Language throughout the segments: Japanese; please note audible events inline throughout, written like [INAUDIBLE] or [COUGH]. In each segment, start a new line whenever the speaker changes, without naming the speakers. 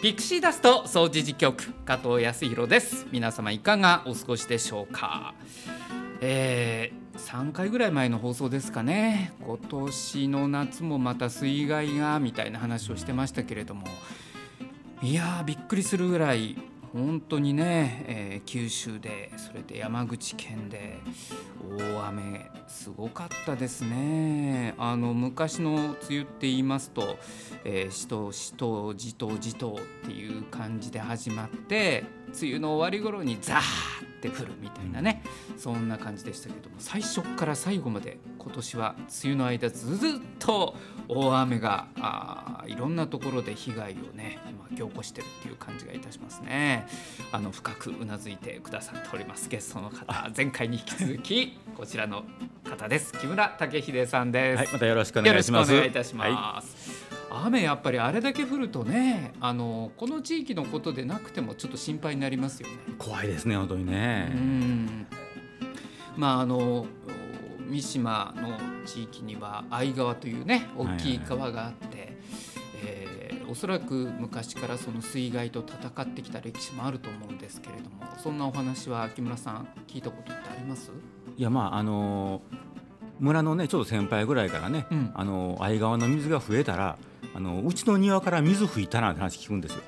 ピクシーダスト総除事局加藤康弘です。皆様いかがお過ごしでしょうか、えー、3回ぐらい前の放送ですかね。今年の夏もまた水害がみたいな話をしてましたけれども。いやーびっくりするぐらい本当にね、えー、九州でそれで山口県で大雨すごかったですね。あの昔の梅雨って言いますと「えー、しとしとじとじと」っていう感じで始まって梅雨の終わり頃にザーって降るみたいなね。そんな感じでしたけども最初から最後まで今年は梅雨の間ずっと大雨があいろんなところで被害をね巻き起こしてるっていう感じがいたしますね。あの深くうなずいてくださっておりますゲストの方前回に引き続きこちらの方です。木村武秀さんです、
はい、またよろしくお願いします。
お願いいたします、はい、雨やっぱりあれだけ降るとねあのこの地域のことでなくてもちょっと心配になりますよね。
怖いですね本当にね。
うん。まああの三島の地域には相川というね大きい川があって、はいはい、えー、おそらく昔からその水害と戦ってきた歴史もあると思うんですけれどもそんなお話は木村さん聞いたことってあります？
いやまああの村のねちょっと先輩ぐらいからね、うん、あの相川の水が増えたらあのうちの庭から水吹いたなって話聞くんですよ。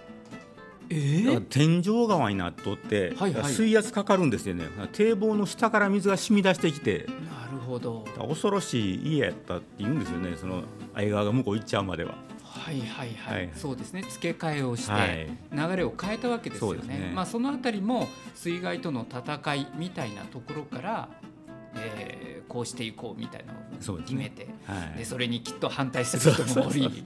えー、
天井川になっとって、はいはい、水圧かかるんですよね。堤防の下から水が染み出してきて。
なるほど。
恐ろしい家やったって言うんですよね。その相川が向こう行っちゃうまでは。
はいはいはい、はい、そうですね。付け替えをして流れを変えたわけですよね。ね。まあそのあたりも水害との戦いみたいなところから、えー、こうしていこうみたいなのを決めて、ね。はい、でそれにきっと反対する人もおり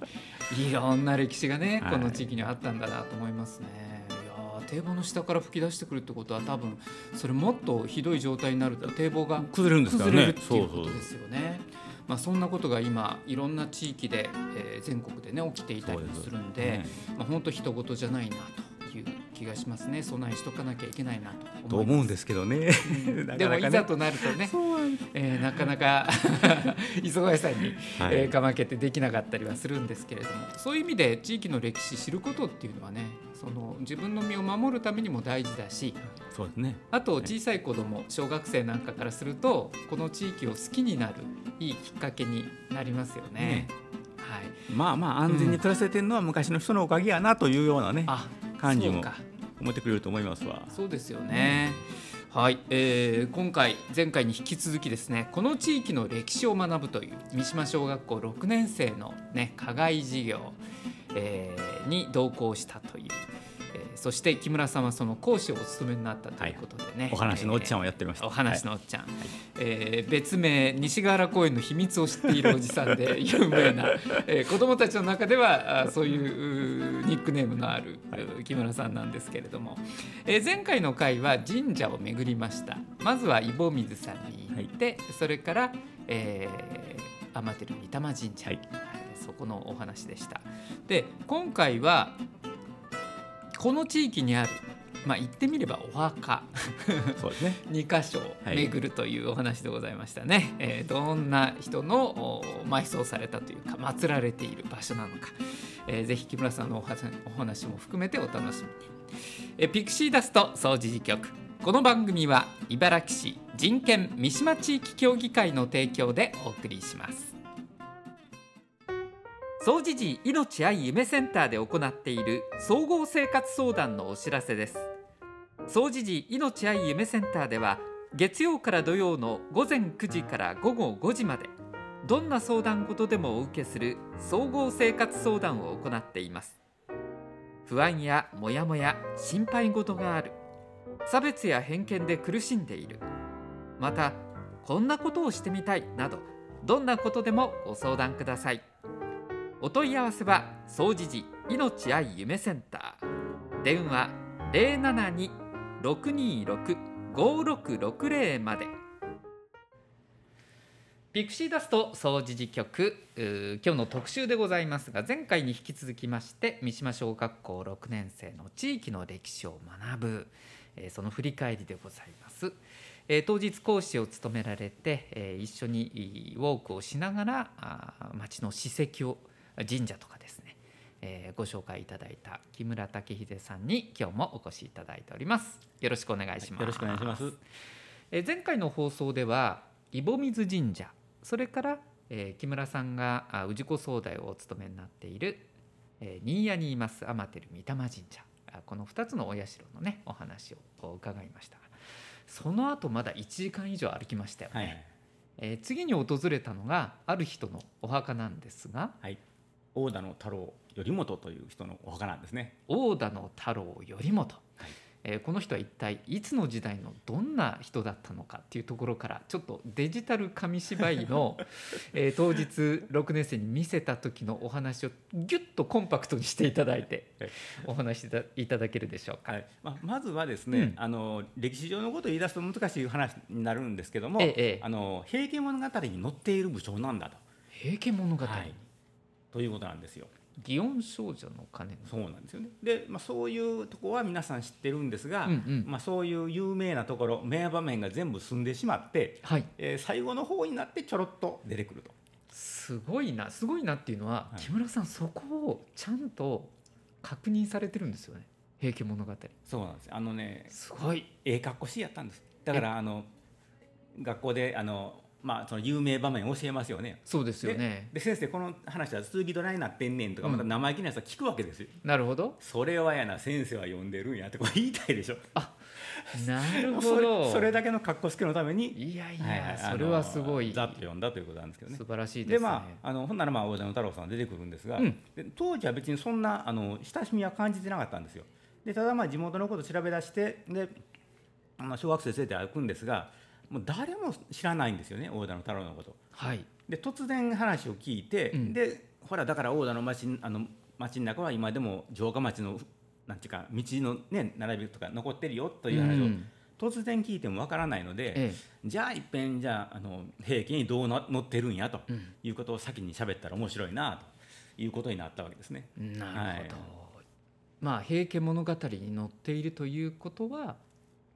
いろんな歴史がねこの地域にあったんだなと思いますね。いや堤防の下から吹き出してくるってことは多分それもっとひどい状態になると堤防が
崩れるんですからね。
っていうことですよね。まあ、そんなことが今いろんな地域で、えー、全国でね起きていたりもするんで、ね、まあ本当人事じゃないなと気がしますね。備えしとかなきゃいけないなと
と思うんですけどね、
うん、でもいざとなるとねえー、なかなか [LAUGHS] 忙しさに、はい、えー、かまけてできなかったりはするんですけれどもそういう意味で地域の歴史知ることっていうのはねその自分の身を守るためにも大事だし
そうですね。
あと小さい子供、小学生なんかからするとこの地域を好きになるいいきっかけになりますよね。ね。
はい、まあまあ安全に暮らせてるのは昔の人のおかげやなというようなね、うん、感じも思ってくれると思いますわ。
そうですよね、はい、えー、今回前回に引き続きですねこの地域の歴史を学ぶという三島小学校6年生のね課外授業、えー、に同行したというそして木村さんはその講師をお務めになったということでね、はい、
お話のおっちゃんをやってました、
お話のおっちゃん、はい、えー、別名西河原公園の秘密を知っているおじさんで [LAUGHS] 有名な、えー、子どもたちの中ではそういうニックネームのある木村さんなんですけれども、えー、前回の回は神社を巡りました。まずはイボ水さんに行って、はい、それから、えー、天照御霊神社、はい、そこのお話でした。で今回はこの地域にあるまあ、言ってみればお墓
そうです、ね、[LAUGHS]
2箇所巡るというお話でございましたね、はい、えー、どんな人の埋葬されたというか祀られている場所なのか、えー、ぜひ木村さんのお話も含めてお楽しみに、えー、ピクシーダスト総除事局。この番組は茨城市人権三島地域協議会の提供でお送りします総持寺命愛夢センターで行っている総合生活相談のお知らせです。総持寺命愛夢センターでは月曜から土曜の午前9時から午後5時までどんな相談事でもお受けする総合生活相談を行っています。不安やモヤモヤ心配事がある。差別や偏見で苦しんでいる。またこんなことをしてみたいなどどんなことでもご相談ください。お問い合わせは総持寺命愛夢センター電話072-626-5660までピクシーダスト総持寺局今日の特集でございますが前回に引き続きまして三島小学校6年生の地域の歴史を学ぶその振り返りでございます。当日講師を務められて一緒にウォークをしながら町の史跡を神社とかですね、えー、ご紹介いただいた木村武秀さんに今日もお越しいただいております。よろしくお願いします、
よろしくお願いします、
えー、前回の放送では井保水神社それから、えー、木村さんが氏子総代をお務めになっている、えー、新谷にいます天照御霊神社この2つのお社のねお話を伺いました。その後まだ1時間以上歩きましたよね、はい。えー、次に訪れたのがある人のお墓なんですが、
はい、大田の太郎頼元という人のお墓なんですね。
大田の太郎頼元、はい。えー、この人は一体いつの時代のどんな人だったのかっていうところからちょっとデジタル紙芝居の、[LAUGHS] えー、当日6年生に見せた時のお話をギュッとコンパクトにしていただいてお話しいただけるでしょうか、はい。
まあ、まずはですね、うん、あの歴史上のことを言い出すと難しい話になるんですけども「ええ、あの平家物語」に載っている武将なんだと。
平家物語、
はいということなんですよ。
祇園少女の鐘
そうなんですよね。で、まあ、そういうとこは皆さん知ってるんですが、うんうん、まあ、そういう有名なところ名場面が全部済んでしまって、はい、えー、最後の方になってちょろっと出てくると。
すごいな。すごいなっていうのは、はい、木村さんそこをちゃんと確認されてるんですよね「平家物語」
そうなんです。あのね
すごい。
ええ格好しやったんです。だからあの学校であのまあ、その有名場面を教えますよね。
そうですよね。
で先生この話は続きどないなってんねんとか、また生意気なやつは聞くわけですよ。
なるほど。
それはやな先生は読んでるんやってこれ言いたいでしょ。
あなるほど [LAUGHS]
それだけの格好つけのために
いやいや、はいはい、それはすごい
ざっと読んだということなんですけどね
素晴らしいです、ね、で
まああのほんならまあ大田野太郎さん出てくるんですが、うん、で当時は別にそんなあの親しみは感じてなかったんですよでただまあ地元のこと調べ出してであの小学生生徒歩くんですがもう誰も知らないんですよね大田の太郎のこと。はい、で突然話を聞いて、うん、でほらだから大田の町あの町の中は今でも城下町のなんていうか道の、ね、並びとか残ってるよという話を、突然聞いてもわからないので、ええ、じゃあいっぺんじゃああの平家にどうな載ってるんやということを先に喋ったら面白いなということになったわけですね。
なるほど、はい、まあ平家物語に載っているということは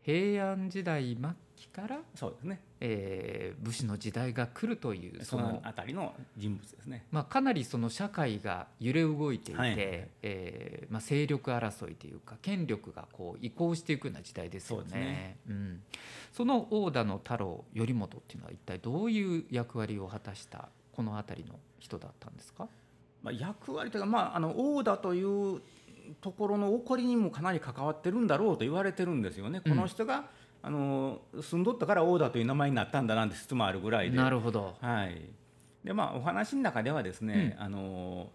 平安時代末期から
そうですね、
えー、武士の時代が来るという
その辺りの人物ですね、
まあ、かなりその社会が揺れ動いていて、はい、えー、まあ、勢力争いというか権力がこう移行していくような時代ですよね。そね。うん、その大田の太郎頼元っていうのは一体どういう役割を果たしたこの辺りの人だったんですか、
まあ、役割というか、まあ、あの大田というところの起こりにもかなり関わってるんだろうと言われてるんですよね。この人が、あの住んどったから大田という名前になったんだなんて説もあるぐらいで。
なるほど。
はい。でまあお話の中ではですね、うん、あの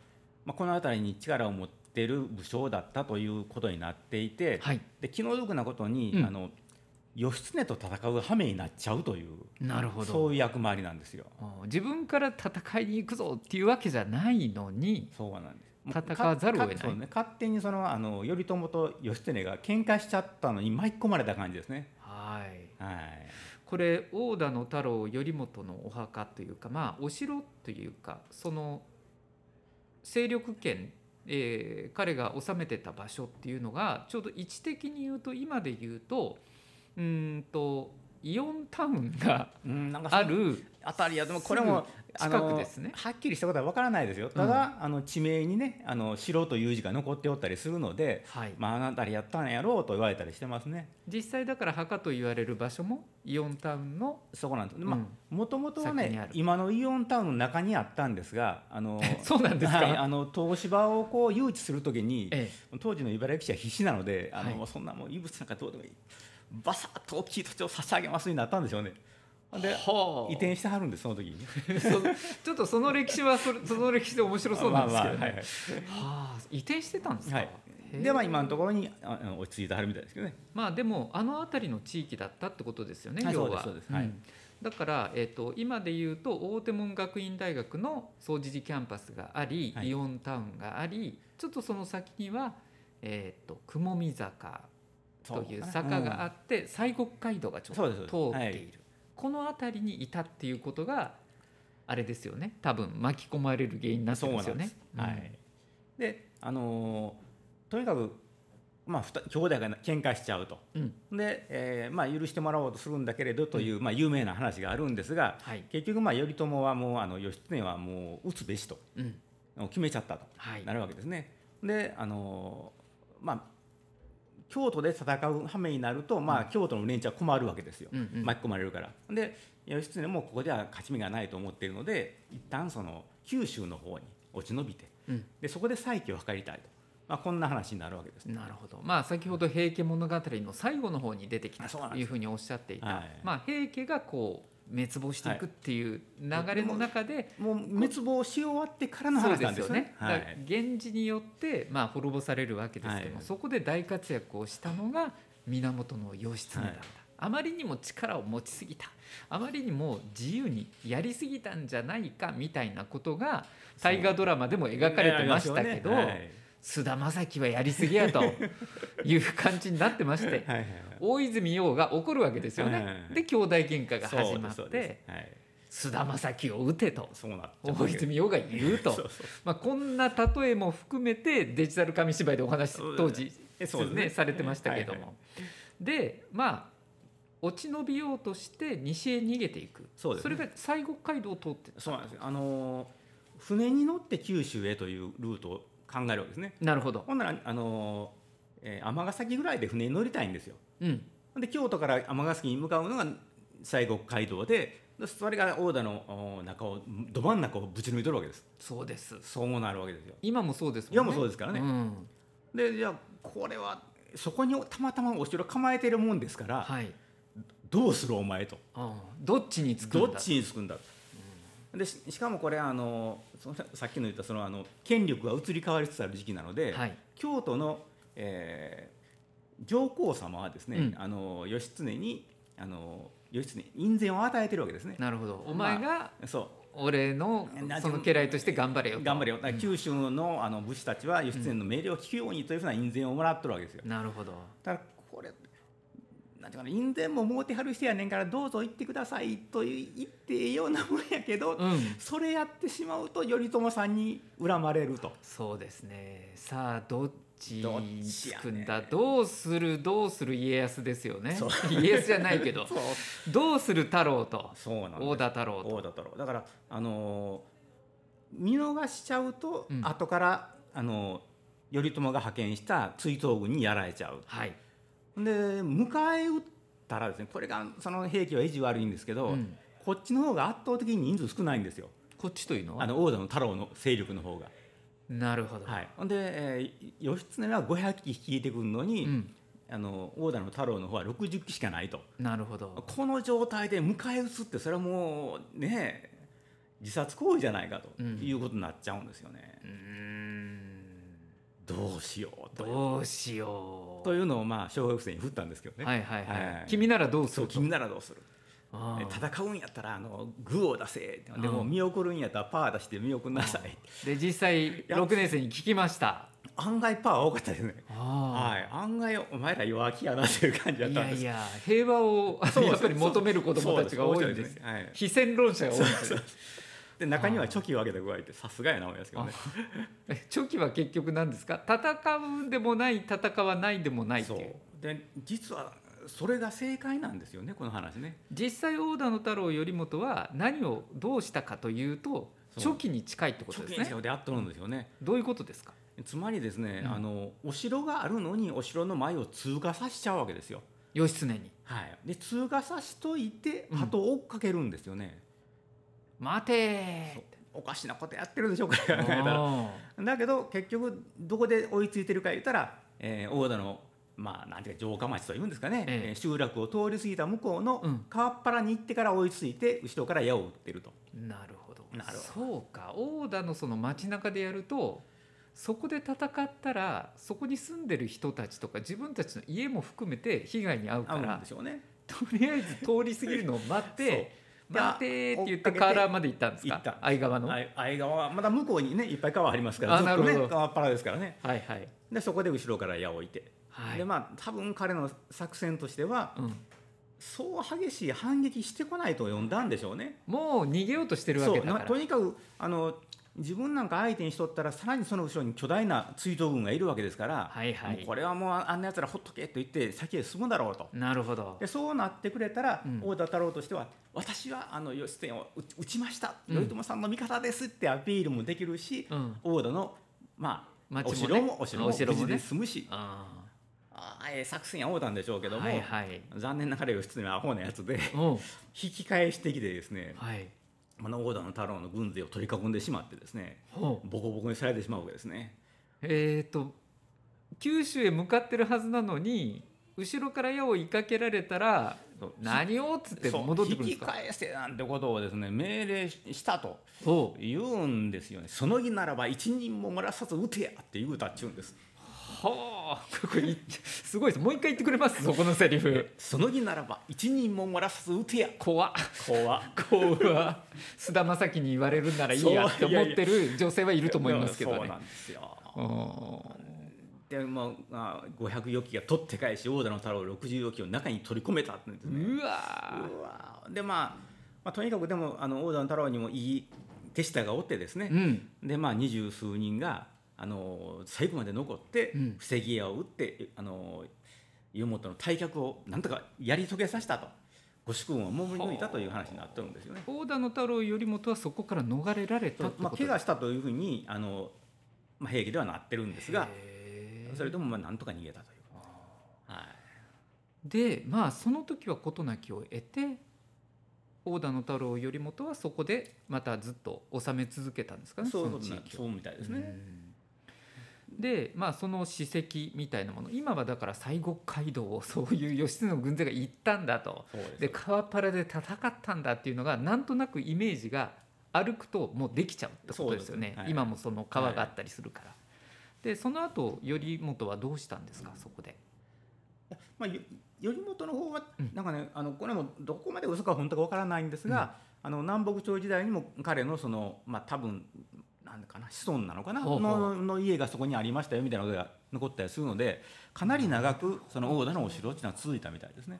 まあこの辺りに力を持っている武将だったということになっていて、はい、で気の毒なことに、うん、あの義経と戦う羽目になっちゃうという
なるほど
そういう役回りなんですよ。
自分から戦いに行くぞっていうわけじゃないのに
そうなんです
戦わざるを得ない、
ね、勝手にそのあの頼朝と義経が喧嘩しちゃったのに巻き込まれた感じですね。
はい、はい、これ大田の太郎頼元のお墓というかまあお城というかその勢力圏、えー、彼が治めてた場所っていうのがちょうど位置的に言うと今で言うとうんとイオンタウンがある
あたりやでもこれも
近くですね。
はっきりしたことはわからないですよ。ただ、うん、あの地名にねあの城という字が残っておったりするので、はい、まああの辺りやったんやろうと言われたりしてますね。
実際だから墓と言われる場所もイオンタウンの
そこなんです、まあもともとはね今のイオンタウンの中にあったんですがあの [LAUGHS]
そうなんですか、はい、
あの東芝をこう誘致するときに、ええ、当時の茨城市は必死なのであの、はい、そんなもう異物なんかどうでもいいバサッと大きい土地を差し上げますになったんでしょうね。で移転してはるんですその時に。
ちょっとその歴史はそその歴史で面白そうなんですけど、ね。まあまあはいはい、はあ移転してたんですか、はい、
でまあ今のところにあ落ち着いてはるみたいですけどね。
まあでもあの辺りの地域だったってことですよね、はい、要は。そうですはい、うん、だから、えーと、今でいうと大手門学院大学の総持寺キャンパスがあり、イオンタウンがありちょっとその先には、えーと、と雲見坂という坂があって、西国街道がちょっと通っている、この辺りにいたっていうことがあれですよね。多分巻き込まれる原因になってますよね。
はい、であのー、とにかくまあ、兄弟が喧嘩しちゃうと、うん、で、えーまあ、許してもらおうとするんだけれどという、うん、まあ、有名な話があるんですが、はい、結局、まあ、頼朝はもうあの義経はもう討つべしと、うん、決めちゃったと、はい、なるわけですね。であのまあ京都で戦う羽目になると、まあ、京都の連中は困るわけですよ、
うんうん。
巻き込まれるから。で義経もここでは勝ち目がないと思っているので一旦その九州の方に落ち延びて
うん。
でそこで再起を図りたいと、まあ、こんな話になるわけです。
なるほど。まあ先ほど平家物語の最後の方に出てきたというふうにおっしゃっていた、
はい。
まあ平家がこう滅亡していくっていう流れの中で、
もう滅亡し終わってからの話なんですよね。
だから源氏によってまあ滅ぼされるわけですけども、
はい。
そこで大活躍をしたのが源義経だった、
はい。
あまりにも力を持ちすぎた。あまりにも自由にやりすぎたんじゃないかみたいなことが大河ドラマでも描かれてましたけど、
はいはい
菅田将暉はやりすぎやと [LAUGHS] いう感じになってまして
はいはい
大泉洋が怒るわけですよね。
はいはいはい。
で兄弟喧嘩が始まって
そうですはい
菅田将暉を撃てと。
そうなっちゃう
大泉洋が言うと。[LAUGHS] まあ、こんな例えも含めてデジタル紙芝居でお話当時
ね。
ねされてましたけども、
はいはい。
でまあ落ち延びようとして西へ逃げていく。
そね。
れが西国街道を通ってた。
そうなんですよ。あのー船に乗って九州へというルートを考えるわけですね。
なるほど、
ほんならあのーえー尼崎ぐらいで船に乗りたいんですよ。
うん、
で京都から尼崎に向かうのが西国街道ででそれが大田のお中をど真ん中をぶち抜いとるわけです。
そうです。
そうなるわけですよ。
今もそうですもんね。
今もそうですからね。
ん。
でじゃあこれはそこにたまたまお城構えてるもんですから、
はい。
どうするお前と。
ああどっちにつくんだ。
どっちにつくんだでししかもこれあのそのさっきの言ったそのあの権力が移り変わりつつある時期なので、
はい。
京都の、えー上皇様はですね、
うん。
あの義経にあの義経に院宣を与えてるわけですね。
なるほど。お前が
そ
俺の
な
その家来として頑張れよ
頑張れよ、九州のあの武士たちは義経の命令を聞くようにというふうな院宣をもらってるわけですよ。
なるほど。
だからこれなんていうかな院宣ももうてはる人やねんからどうぞ行ってくださいと言ってええようなもんやけど、
うん。
それやってしまうと頼朝さんに恨まれると。
そうですね。さあどっちつくんだ？どうする？どうする家康ですよね。家康じゃないけど。[LAUGHS] どうする太郎と
そうなんです。
大田太郎
大
と
田太郎。だからあのー見逃しちゃうと、
うん。
後からあのー頼朝が派遣した追討軍にやられちゃう。
はい、
で迎え撃ったらですねこれがその兵器は意地悪いんですけど、
うん。
こっちの方が圧倒的に人数少ないんですよ。
こっちというのは？
あの大田の太郎の勢力の方が。
なるほど、
はい、で、えー義経は500機率いてくるのに、
うん、
あの大田の太郎の方は60機しかないと。
なるほど。
この状態で迎え撃つってそれはもうね自殺行為じゃないかと
うん。
いうことになっちゃうんですよね。
うーん
どうしようと
どうしよう。
というのをまあ小学生に振ったんですけどね。
はいはいはい、
はい。
君ならどうする
君ならどうする。戦うんやったらあのグーを出せでも
うん。
見送るんやったらパー出して見送んなさい
で実際
や
6年生に聞きました。
案外パー多かったですね。
あ
はい、案外お前ら弱気やなという感じだったんです。
やいや平和をやっぱり求める子供たちが多いんです。
そうはい。
非戦論者が多いんですよ
で中にはチョキを上げた具合ってさすがやな思いますけどね。
えチョキは結局何ですか？戦うんでもない戦わないでもないって
そ
いうう
で実はそれが正解なんですよねこの話ね。
実際大田の太郎頼元は何をどうしたかというとチョキに近いってことですね
者でやっとるんですよね。
どういうことですか？
つまりですね、
うん
あのお城があるのにお城の前を通過させちゃうわけですよ。
義経に
はい、で通過さしといて
うん
鳩を追っかけるんですよね。
「待て。
おかしなことやってるでしょこれ考
ー!」
えたら。
あ
だけど結局どこで追いついてるか言ったら、えー大田のまあなんていうか城下町というんですかね、
え
集落を通り過ぎた向こうの
うん。
川っ腹に行ってから追いついて後ろから矢を撃ってると。
ーなるほど。
なる
そうか。大田のその街中でやるとそこで戦ったらそこに住んでる人たちとか自分たちの家も含めて被害に遭うから
でしょうね。
とりあえず通り過ぎるのを待って
そう
待てーって言って河原まで行ったんですか？相川の、は
あ相川はまだ向こうにねいっぱい川ありますから
あ
ずっとね川っ腹ですからね。
いはい。
でそこで後ろから矢を置いて、
はい。
でまあ多分彼の作戦としては
うん、
そう激しい反撃してこないと読んだんでしょうね。
もう逃げようとしてるわけだから。
とにかくあの自分なんか相手にしとったらさらにその後ろに巨大な追悼軍がいるわけですから、
はいはい。
これはもうあんなやつらほっとけと言って先へ進むだろうと。
なるほど。
でそうなってくれたら、
うん。
大田太郎としては私はあの義経を撃撃ちました。
うん。
頼朝さんの味方ですってアピールもできるし、
うん。
大田のまあお城もお城も無事で済むし。
あ
ああええ作戦や思ったんでしょうけ
あ
ども、
はいはい。
残念ながら義経はアホなやつで
おう。
引き返してきてですね
はい
あの大田の太郎の軍勢を取り囲んでしまってですねボコボコにされてしまうわけですね。
えっ、と九州へ向かってるはずなのに後ろから矢を追いかけられたら何をっつって戻ってくるんですか？
引き返せなんてことをですね命令したと言うんですよね。その儀ならば一人も漏らさず撃てやって言うたっちゅうんです
はあ。これいすごいです。もう一回言ってくれます？そこのセリフ。
その儀ならば一人も漏らさず撃てや。
怖っ。
怖
怖っ。菅田将暉に言われるならいいやって思ってる女性はいると思いますけどね。
そうなんですよ。
うん。
でもうあ500余機が取って返し大田の太郎60余機を中に取り込めたってんですね。
うわ
でまあ、まあ、とにかくでもあのの太郎にもいい手下がおってですね、
うん。
でまあ二十数人があの最後まで残って、
うん。
防ぎ矢を打ってあの湯本の退却をなんとかやり遂げさせたと。ご主君を守り抜いたという話になってるんですよね。
大田の太郎頼元はそこから逃れられた
まあ、怪我したというふうにあの、まあ、兵器ではなってるんですがそれでもまあなんとか逃げたという。はい。
でまあその時は事なきを得て大田の太郎頼元はそこでまたずっと治め続けたんですかね
そう
の地域を。
そうみたいですね。
うんでまあその史跡みたいなもの。今はだから西国街道を [LAUGHS] そういう義経の軍勢が行ったんだと。
で
川っ腹で戦ったんだっていうのがなんとなくイメージが歩くともうできちゃうってことですよね。
はい。
今もその川があったりするから。でその後頼元はどうしたんですか？そこで。
まあ、よ頼元の方は
うん。
なんかね、あのこれもどこまで嘘か本当かわからないんですが、あの南北朝時代にも彼のそのまあ多分なんかな子孫なのかなのの家がそこにありましたよみたいなことが残ったりするのでかなり長くその大田のお城っていうのは続いたみたいですね。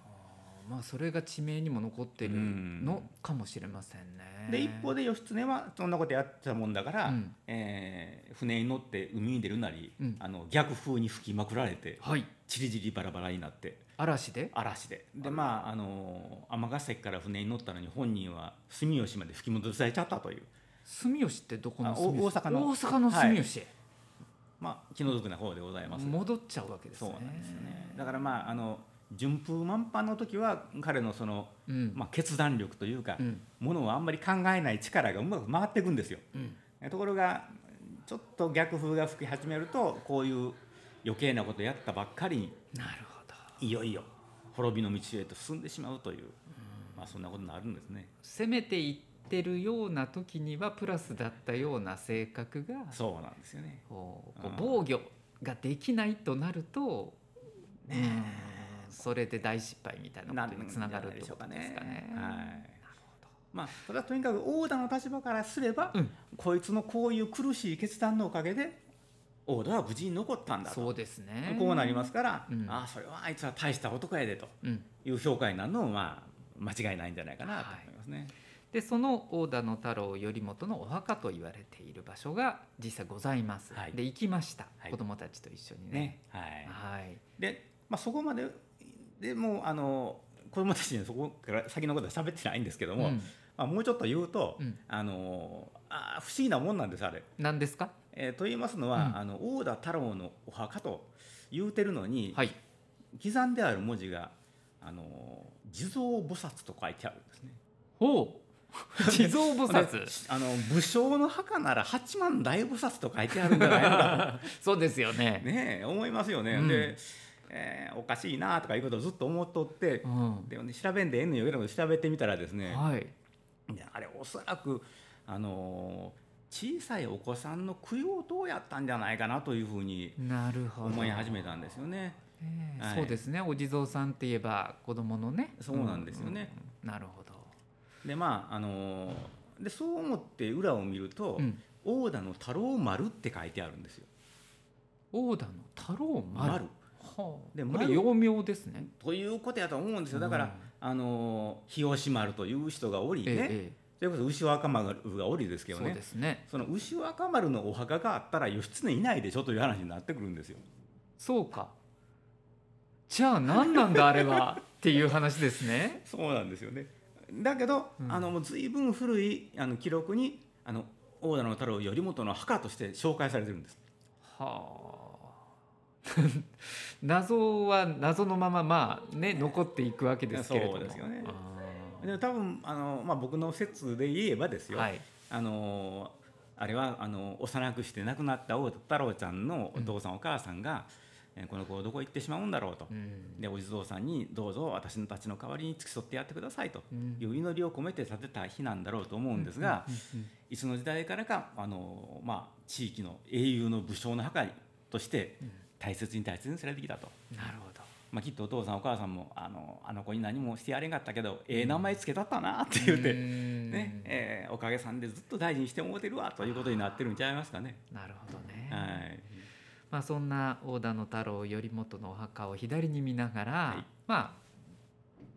まあそれが地名にも残ってるのかもしれませんね。
で一方で義経はそんなことやってたもんだから、
うん。
えー船に乗って海に出るなり、
うん。
あの逆風に吹きまくられて
はい。
ちりぢりバラバラになって
嵐で？
嵐で。でまああの尼崎から船に乗ったのに本人は住吉まで吹き戻されちゃったという
住吉ってどこの
あ
住吉？
大阪の
大阪の住吉へ、
まあ気の毒な方でございます。
戻っちゃうわけですね。
そうなんですよね。だからまああの順風満帆の時は彼のその、
うん
まあ、決断力というか、
うん
ものをあんまり考えない力がうまく回っていくんですよ。
うん
ところがちょっと逆風が吹き始めるとこういう余計なことやったばっかりに
なるほど
いよいよ滅びの道へと進んでしまうという、まあそんなことになるんですね。
攻めていってるような時にはプラスだったような性格が
そうなんですよね。
こう防御ができないとなると、うんそれで大失敗みたいなことにつながるってことですかね。
はい。まあ、ただとにかく大田の立場からすれば、
うん
こいつのこういう苦しい決断のおかげで大田は無事に残ったんだと
そうですね。
こうなりますから、
うん
ああそれはあいつは大した男やでと
うん、
いう評価になるのもまあ間違いないんじゃないかなと思いますね。
でその大田の太郎頼元のお墓と言われている場所が実際ございます。
はい
で行きました、
はい
子供たちと一緒にね。
ねはい
はい。
で、まあ、そこまででもうあの子供たちにそこから先のことは喋ってないんですけども、
うん
まあ、もうちょっと言うと、
うん
あのあー不思議なもんなんですあれ。
何ですか？
えーと言いますのは、
うん
あの大田太郎のお墓と言うてるのに、
はい。
刻んである文字があの地蔵菩薩と書いてあるんですね。
おう。地蔵菩薩。
であの武将の墓なら八幡大菩薩と書いてあるんじゃないのか [LAUGHS]
そうですよね。
とねえ思いますよね。
うん
で、えーおかしいなとかいうことをずっと思っとって、
うん。
で調べんでええのよけど調べてみたらですね、
はい。
であれおそらくあの小さいお子さんの供養塔やったんじゃないかなというふうに
なるほど。
思い始めたんですよね。
ええ
はい
そうですね。お地蔵さんって言えば子供のね。
そうなんですよね
うん。なるほど。
でまああのでそう思って裏を見ると
うん「
大田の太郎丸」って書いてあるんですよ。
大田の太郎丸？
丸
はあ。
で
これ
丸
幼名ですね。
ということやと思うんですよだから、
うん
あの日吉丸という人がおりね、
えええ
それこそ牛若丸がおりですけ
えそう
どね
ですね。
その牛若丸のお墓があったら義経いないでしょという話になってくるんですよ。
そうか。じゃあ何なんだあれは？っていう話ですね。[LAUGHS]
そうなんですよねだけど、
うん。
あのもう随分古いあの記録にあの大田の太郎頼元の墓として紹介されてるんです。
はあ。[LAUGHS] 謎は謎のまままあね残っていくわけですけれども。
ですよね。
あ
でも多分あの、まあ、僕の説で言えばですよ、
ーはい。
あのあれはあの幼くして亡くなった太郎ちゃんのお父さん、お母さんが、えこの子どこ行ってしまうんだろうと、
うん。
でお地蔵さんにどうぞ私のたちの代わりに付き添ってやってくださいと
うん。
いう祈りを込めて建てた日なんだろうと思うんですが、いつの時代からかあの、まあ、地域の英雄の武将の墓として大切に大切にされてきたと。
なるほど。
まあ、きっとお父さんお母さんもあのあの子に何もしてやれんかったけど、ええ名前つけたったなって言うて、
うん。
ねえーおかげさんでずっと大事にしてもうてるわということになってるんちゃいますかね。
なるほどね、
はい
まあ、そんな大田の太郎頼元のお墓を左に見ながら、
はい。
まあ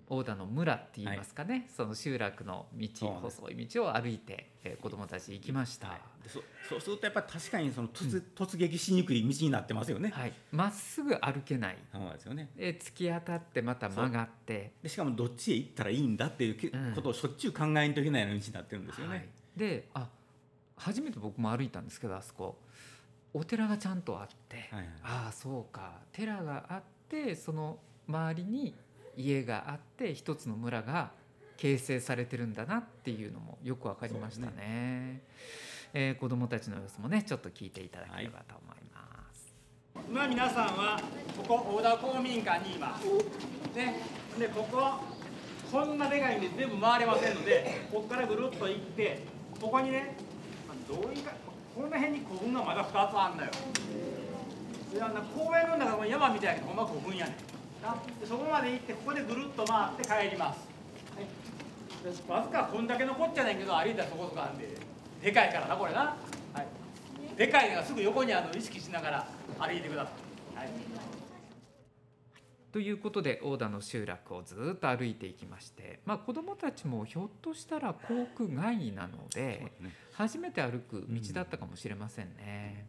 大田の村って言いますかね、その集落の道細い道を歩いて、えー子どもたち行きました。
はい。でそそうするとやっぱり確かにその突,、突撃しにくい道になってますよね。
はい、まっすぐ歩けない。
そうですよね。
で突き当たってまた曲がって。
でしかもどっちへ行ったらいいんだっていうことをしょっちゅう考えんといけないような道になってるんですよね。
はい、であ初めて僕も歩いたんですけどあそこお寺がちゃんとあって、
はいはい
ああそうか寺があってその周りに家があって一つの村が形成されてるんだなっていうのもよく分かりました
そう
ね。えー子どもたちの様子もねちょっと聞いていただければと思います。
今皆さんはここ大田公民館にいます。ね、でこここんなでかいんで全部回れませんのでここからぐるっと行ってここにねまあどういうかこの辺に古墳がまだ2つあんだよ。であんな公園の中の山みたいにほんま古墳やねん。そこまで行ってここでぐるっと回って帰ります。ね、でわずかこんだけのこっちゃないけど歩いたらそこそこあんででかいからなこれな。はいでかいのがすぐ横にあるのを意識しながら歩いてください。はい
ということで大田の集落をずっと歩いていきまして、まあ、子どもたちもひょっとしたら航空外なので初めて歩く道だったかもしれませんね。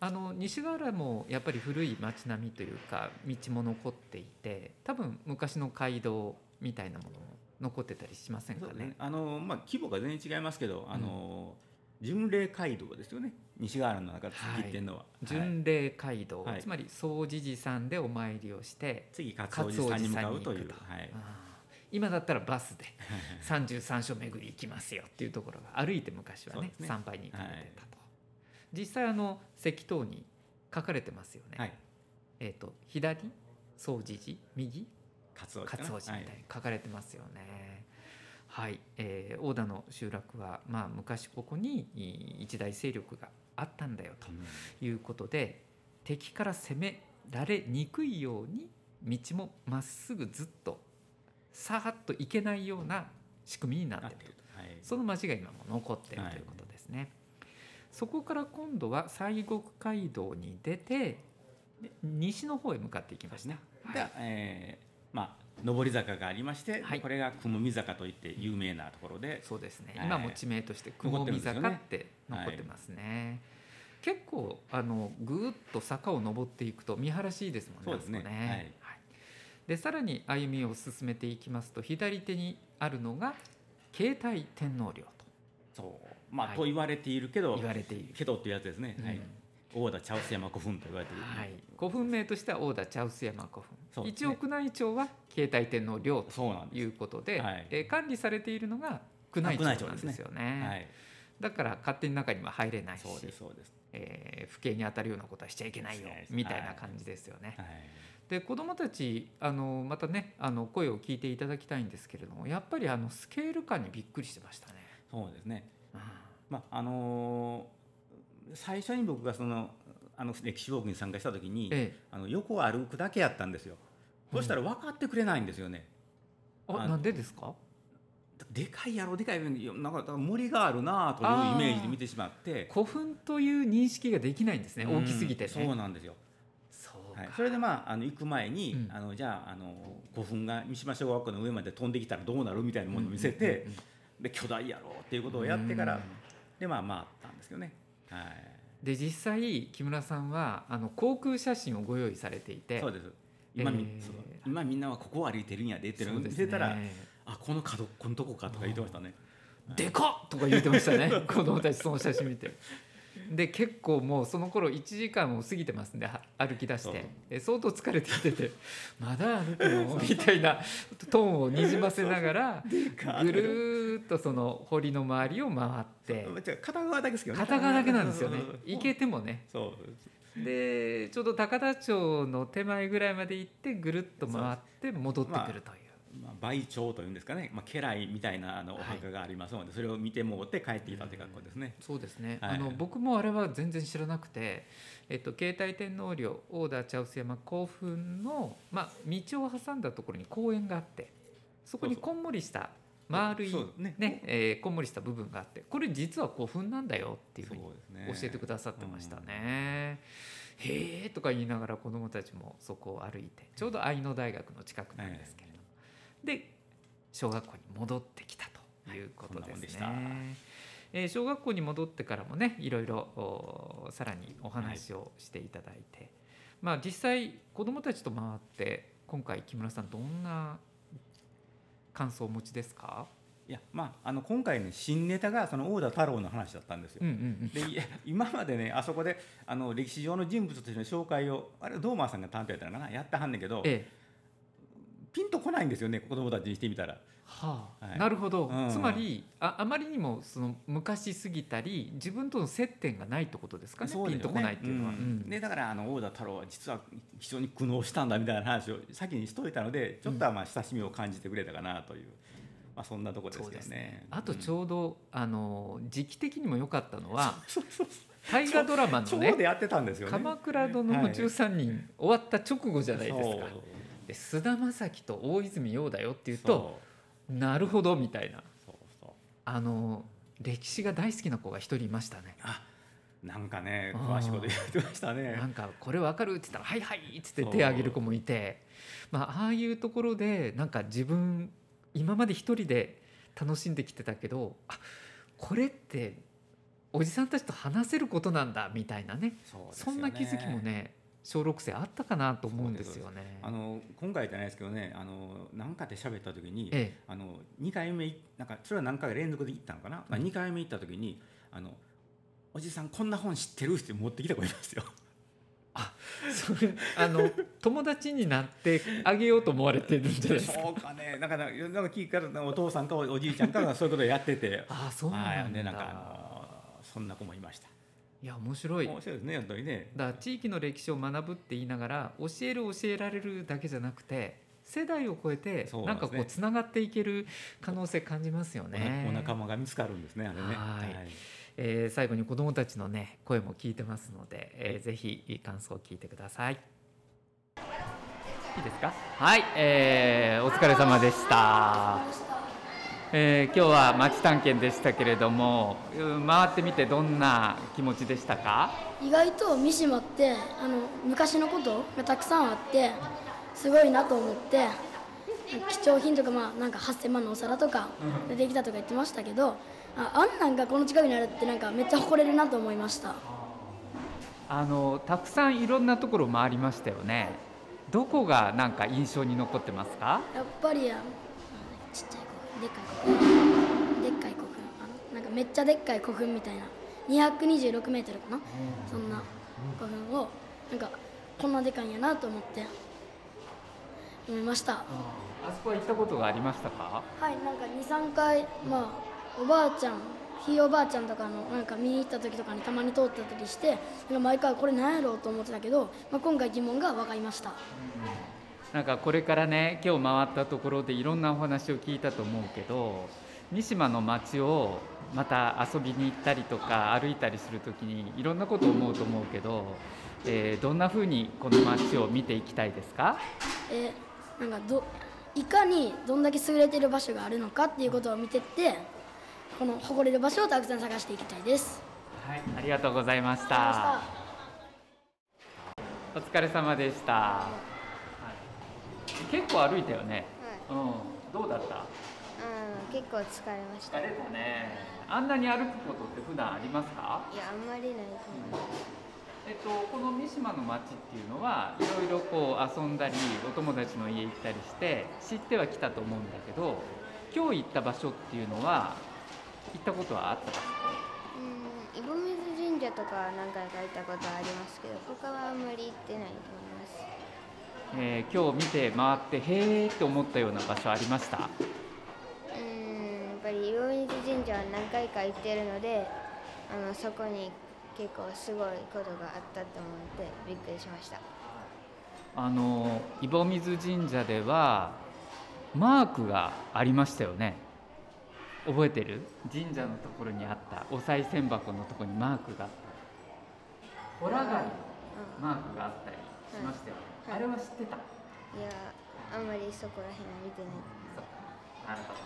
あの西川原もやっぱり古い町並みというか道も残っていて多分昔の街道みたいなものも残ってたりしませんかね？
ね。あのまあ規模が全然違いますけど、あの巡礼街道ですよね。西側の中で続いてるのは。はい
巡礼街道、
はい
つまり総持寺さんでお参りをして
次勝おじさんに向かうという。はい
今だったらバスで33所巡り行きますよっていうところが歩いて昔はね参拝に行かれてたと、実際あの石塔に書かれてますよね、
はい。
えっ、と左総持寺右
勝おじかな？
勝王寺みたい
は
に書かれてますよね。はい、えー大田の集落はまあ昔ここにい一大勢力があったんだよと
い
いうことで敵から攻められにくいように道もまっすぐずっとさーっと行けないような仕組みになっている
はい。
その町が今も残っている
はい
ということですね、そこから今度は西国街道に出てで西の方へ向かっていきました、
ね。
はい。
で、えーまあ上り坂がありまして、
はい。
これが雲見坂といって有名なところで、
そうですね、
はい。
今も地名として雲見坂って残ってますね。結構あのぐーっと坂を登っていくと見晴らしいいですもんね
そうですね。
ね
はい
はいでさらに歩みを進めていきますと左手にあるのが携帯天皇陵
そうまあ、
はい
と言われているけど、
と言われている、
けどっていうやつですね。はい
うん。
大田茶臼山古墳と言われている。
はい、古墳名としては大田茶臼山古墳、
ね
一応宮内庁は携帯天皇陵。ということで、
はい
えー管理されているのが宮内庁なん
ですね
ですよね
はい。
だから勝手に中には入れないし
そうですそうです。
えー不敬に当たるようなことはしちゃいけないよみたいな感じですよね。
はい。
で子どもたちあのまたねあの声を聞いていただきたいんですけれどもやっぱりあのスケール感にびっくりしてましたね。
そうですね。
うん
まああのー最初に僕がそのあの歴史ウォークに参加した時に、
ええ、
あの横を歩くだけやったんですよ。そしたら分かってくれないんですよね。あの
あなんでですか？
でかいやろでかいなんか森があるなというイメージで見てしまって、
古墳という認識ができないんですね大きすぎてね。
うんそうなんですよ。はい、それでまああの行く前に、
うん。
あのじゃああの古墳が三島小学校の上まで飛んできたらどうなるみたいなものを見せて、
うんうんうん
で巨大やろっていうことをやってから、
うん
でまあ回ったんですけどね。はい。
で実際木村さんはあの航空写真をご用意されていて。
そうです。今,み、
えー。
今みんなはここを歩いてるんやでっていうのを
そうですね。
見せたら、あこの角っこのとこかとか言ってましたね。
でかっとか言ってましたね。[LAUGHS] 子供たちその写真見てで結構もうその頃1時間も過ぎてますんでは歩き出して。え相当疲れてきてて「[LAUGHS] まだ歩くの?」みたいなトーンをにじませながらぐるーっとその堀の周りを回って。
片側だけですけどね。
片側だけなんですよね。行けてもね。
そう。
でちょうど高田町の手前ぐらいまで行ってぐるっと回って戻ってくるという。
まあ、倍長というんですかね、まあ、家来みたいなあのお墓がありますので、それを見てもって帰ってきたという格好ですね。
そうですね、
はい。
あの僕もあれは全然知らなくて、えっと、携帯天皇陵大田茶臼山甲府の、まあ、道を挟んだところに公園があってそこにこんもりした丸い
ね。
ねえーこんもりした部分があってこれ実は古墳なんだよっていうふうに教えてくださってましたね。へえとか言いながら子どもたちもそこを歩いてちょうど愛野大学の近くなんですけれども、で小学校に戻ってきたということですね。
はい。
えー小学校に戻ってからもねいろいろおさらにお話をしていただいて、まあ実際子どもたちと回って今回木村さんどんな感想をお持ちですか、
いやまあ、あの今回ね新ネタがその大田太郎の話だったんですよ。
うんうんうん、
で今までねあそこであの歴史上の人物としての紹介をあれドーマーさんが担当やったのかなやってはんねんけど
ええ
ピンとこないんですよね子供たちにしてみたら。
はあ
はい。
なるほど、
うん。
つまりああまりにもその昔すぎたり自分との接点がないってことですかね
そうですよ
ピンとこないっていうのは。
ん。
うん。
でだからあの大田太郎は実は非常に苦悩したんだみたいな話を先にしといたのでちょっとはまあ親しみを感じてくれたかなという、まあ、そんなところですね。
ね。あとち
ょ
ょうど、あの時期的にも良かったのは [LAUGHS] 大河ドラマのね
ちょうどやってたんです「よね。
鎌倉殿の13人」終わった直後じゃないですか。で菅田将暉と大泉洋だよっていうとなるほどみたいな。あの歴史が大好きな子が一人いましたね。
あなんかね詳しいこと言ってましたね。
な。んかこれわかるって言ったら「はいはい」っつって手を挙げる子もいて、まあ、ああいうところでなんか自分今まで一人で楽しんできてたけどあこれっておじさんたちと話せることなんだみたいなね。
そうです
そんな気づきもね小6生あったかなと思うんですよね。
あの今回じゃないですけどねあのなんかで喋った時に、
ええ
あの2回目いなんかそれは何回か連続で行ったのかな、まあ、2回目行った時にあのおじさんこんな本知ってるって持ってきた子いますよ。
それあの友達になってあげようと思われてるんじゃないですか？
そうかねなんかなんか聞いたらお父さんかおおじいちゃんかがそういうことをやってて
ああそうなんだ。
はいでなんかあのそんな子もいました。
いや面白い。
面白いですね本当にね。
だ地域の歴史を学ぶって言いながら教える教えられるだけじゃなくて世代を超えて
な
んんかこうつながっていける可能性感じますよね。
お仲間が見つかるんですねあれね。
はいえー最後に子どもたちのね声も聞いてますので、えーぜひ感想を聞いてください。いいですか？はい、えーお疲れ様でした。えー今日は町探検でしたけれどもうん回ってみてどんな気持ちでしたか？
意外と三島ってあの昔のことがたくさんあってすごいなと思って貴重品とかまあなんか8000万のお皿とか出てきたとか言ってましたけどああんなんがこの近くにあるってなんかめっちゃ誇れるなと思いました。
あのたくさんいろんなところ回りましたよね。どこがなんか印象に残ってますか？
やっぱりちっちゃいでっかい古墳。でっかい古墳。あのなんかめっちゃでっかい古墳みたいな。226メートルかな。そんな古墳をなんかこんなでかいんやなと思って思いました。
あそこは行ったことがありましたか？
はいなんか23回まあおばあちゃんひいおばあちゃんとかのなんか見に行った時とかにたまに通ってたりしてなんか毎回これ何やろうと思ってたけど、まあ、今回疑問が分かりました
なんかこれからね今日回ったところでいろんなお話を聞いたと思うけど三島の街をまた遊びに行ったりとか歩いたりする時にいろんなことを思うと思うけど、えーどんな風にこの街を見ていきたいですか？
えなんかどいかにどんだけ優れてる場所があるのかっていうことを見てってこの誇れる場所をたくさん探していきたいです。
はいありがとうございました。お疲れ様でした、はい結構歩いたよね、うん、どうだった？
うん、結構疲れました。い
疲れたね。あんなに歩くことって普段ありますか？
や、あんまりないと思う。
えっと、この三島の町っていうのはいろいろこう遊んだりお友達の家行ったりして知ってはきたと思うんだけど今日行った場所っていうのは行ったことはあった？か
うん、井戸水神神社とかは何回か行ったことありますけど他はあんまり行ってないと思います
えー今日見て回ってへーって思ったような場所ありました？
うーんやっぱり岩水神社は何回か行ってるのであのそこに結構すごいことがあったと思ってびっくりしました。
あの井戸水神社ではマークがありましたよね。覚えてる？神社のところにあったお賽銭箱のところにマークがあった。ホラ貝のマークがあったりしましたよね、
はい。
あれは知ってた？
いやあんまりそこら辺は見てない。
なるほど。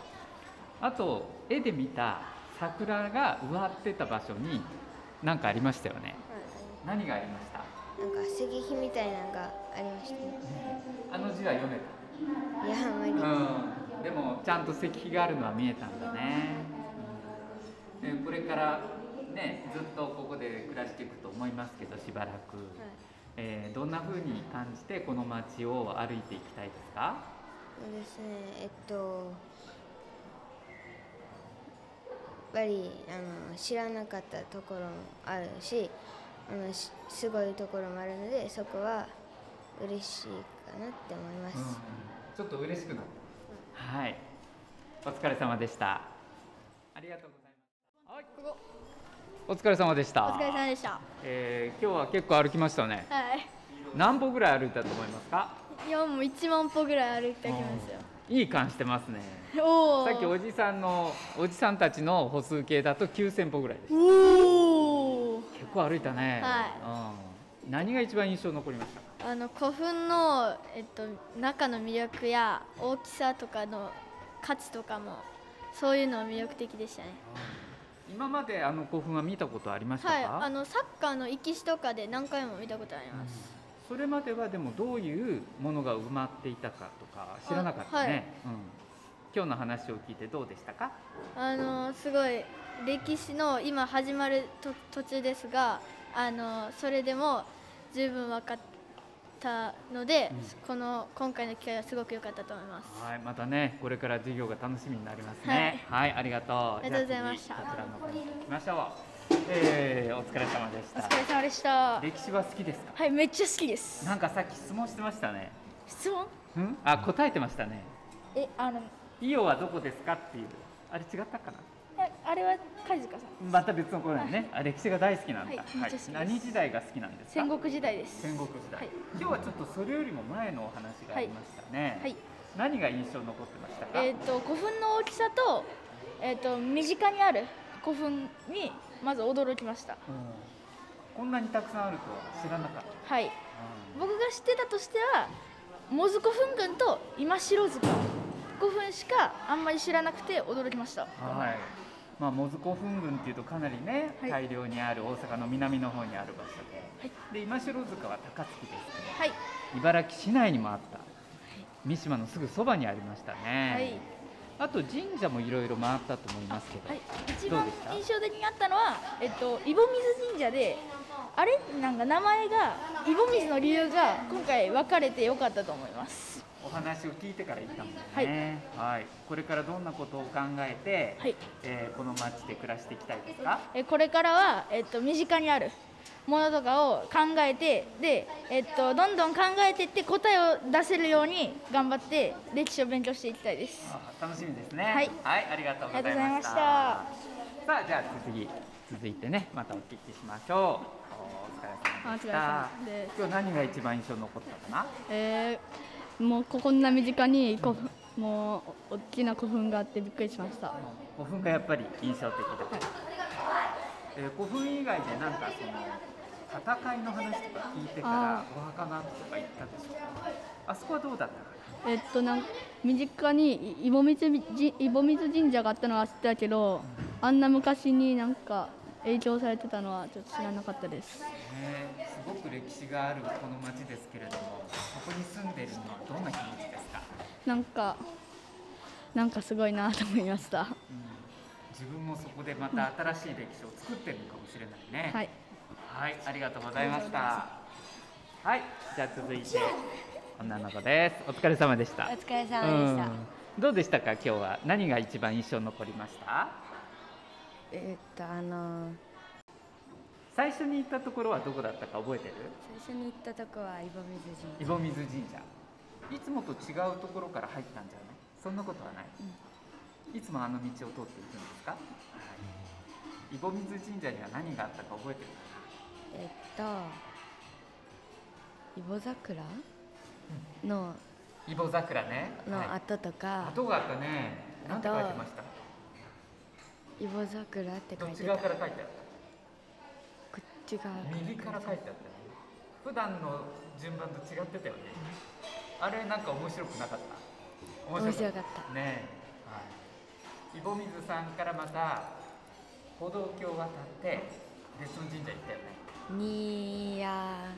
あと絵で見た桜が植わってた場所に何かありましたよね。
はい。
何がありました？
なんか石碑みたいなのがありましたね
あの字は読めた？
いやあんまり、
うん、でもちゃんと石碑があるのは見えたんだね、でこれからねずっとここで暮らしていくと思いますけどしばらく、えーどんな風に感じてこの街を歩いていきたいですか？
そうですね。えっとやっぱりあの知らなかったところもあるしあのしすごいところもあるのでそこは嬉しいかなって思います、
ちょっと嬉しくなった、はい。お疲れ様でした。ありがとうございますはいお疲れ様でした
お疲れ様でした。
えー今日は結構歩きましたね
はい。
何歩ぐらい歩いたと思いますか？
いやもう1万歩ぐらい歩いてきますよ。
いい感してますね
おお。
さっきおじさんのおじさんたちの歩数計だと9000歩ぐらいでした
おお。
結構歩いたね、
は
うん、何が一番印象残りました？か
あの古墳のえっと中の魅力や大きさとかの価値とかもそういうのは魅力的でしたね。
今まであの古墳は見たことありましたか、
はい。あのサッカーの生き死とかで何回も見たことあります。
それまではでもどういうものが埋まっていたかとか知らなかったね、
はい。
うん、今日の話を聞いてどうでしたか？
あのすごい歴史の今始まると途中ですがあのそれでも十分分かったので、この今回の機会はすごく良かったと思います。
はいまたねこれから授業が楽しみになりますね。はい、ありがとう。
ありがとうございました。
こちらの方に行きましょう。えー、お疲れ様でした。
お疲れ様でした。
歴史は好きですか？
はい、めっちゃ好きです。
なんかさっき質問してましたね。
質問？
ん？あ答えてましたね。
え、あの、
イオはどこですかっていう。あれ違ったかな？
えあれは貝塚さん。
また別のことだよね。あ歴史が大好きなんだ、
はい
何時代が好きなんですか？
戦国時代です。
戦国時代、
はい。
今日はちょっとそれよりも前のお話がありましたね、
はい。
何が印象に残ってましたか、
えっ、と古墳の大きさとえっ、と身近にある古墳にまず驚きました。
うん。こんなにたくさんあるとは知らなかった、
はい。僕が知ってたとしてはモズ古墳群と今城塚。古墳しかあんまり知らなくて驚きました。
はいまあ、モズ古墳群っていうとかなりね、
はい。
大量にある大阪の南の方にある場所で,、で今城塚は高槻ですけど
はい。
茨城市内にもあった。三島のすぐそばにありましたね、
はい。
あと神社もいろいろ回ったと思いますけど、
はい、一番印象的にあったのは、えっと、井戸水神社であれ？なんか名前が井戸水の理由が今回分かれてよかったと思います
お話を聞いてから行ったもんね、はい。これからどんなことを考えて、
はい。
えーこの町で暮らしていきたいですか？
えこれからは、えっと、身近にあるものとかを考えてで、えっと、どんどん考えていって答えを出せるように頑張って歴史を勉強していきたいです。
あ楽しみですね。
はい。
ありがとうござい
ありがとうございました。
さあじゃあ次続いてねまたお聞きしましょう。お疲れ様でした。今日何が一番印象に残ったかな？
えー、もうこんな身近に古墳もう大きな古墳があってびっくりしました。
古墳がやっぱり印象的だった、えー古墳以外でなんかその戦いの話とか聞いてからお墓の跡とか行ったでしょあそこはどうだった？か
えっとなん身近にい井戸水じ井戸水神社があったのは知ってたけどあんな昔になんか影響されてたのはちょっと知らなかったです。
ねすごく歴史があるこの町ですけれどもそこに住んでいるのはどんな気持ちですか、
なんかなんかすごいなと思いました。
うん、自分もそこでまた新しい歴史を作ってるのかもしれないね。
はい。
はい、ありがとうございました。はい、じゃあ続いて女の子です。お疲れ様でした。
お疲れ様でした、
うん。どうでしたか？今日は。何が一番印象に残りました？
えーっとあの
最初に行ったところはどこだったか覚えてる？
最初に行ったとこはイボ水神
イボ水神社。いつもと違うところから入ったんじゃない？そんなことはない、いつもあの道を通っていくんですか、はい、イボ水神社には何があったか覚えてるか
えっとイボ桜？の
イボ桜ね。
の
はい。
後とか、
跡があったね。何て書いてました？
イボ桜って書
どっち
いてた。こ
側から書いてあっ
っち側
た右から書いてあった。普段の順番と違ってたよね。あれなんか面白くなかった？
面白かった。
ねえ、はい、イボ水さんからまた歩道橋を渡って別の神社行ったよね。
にや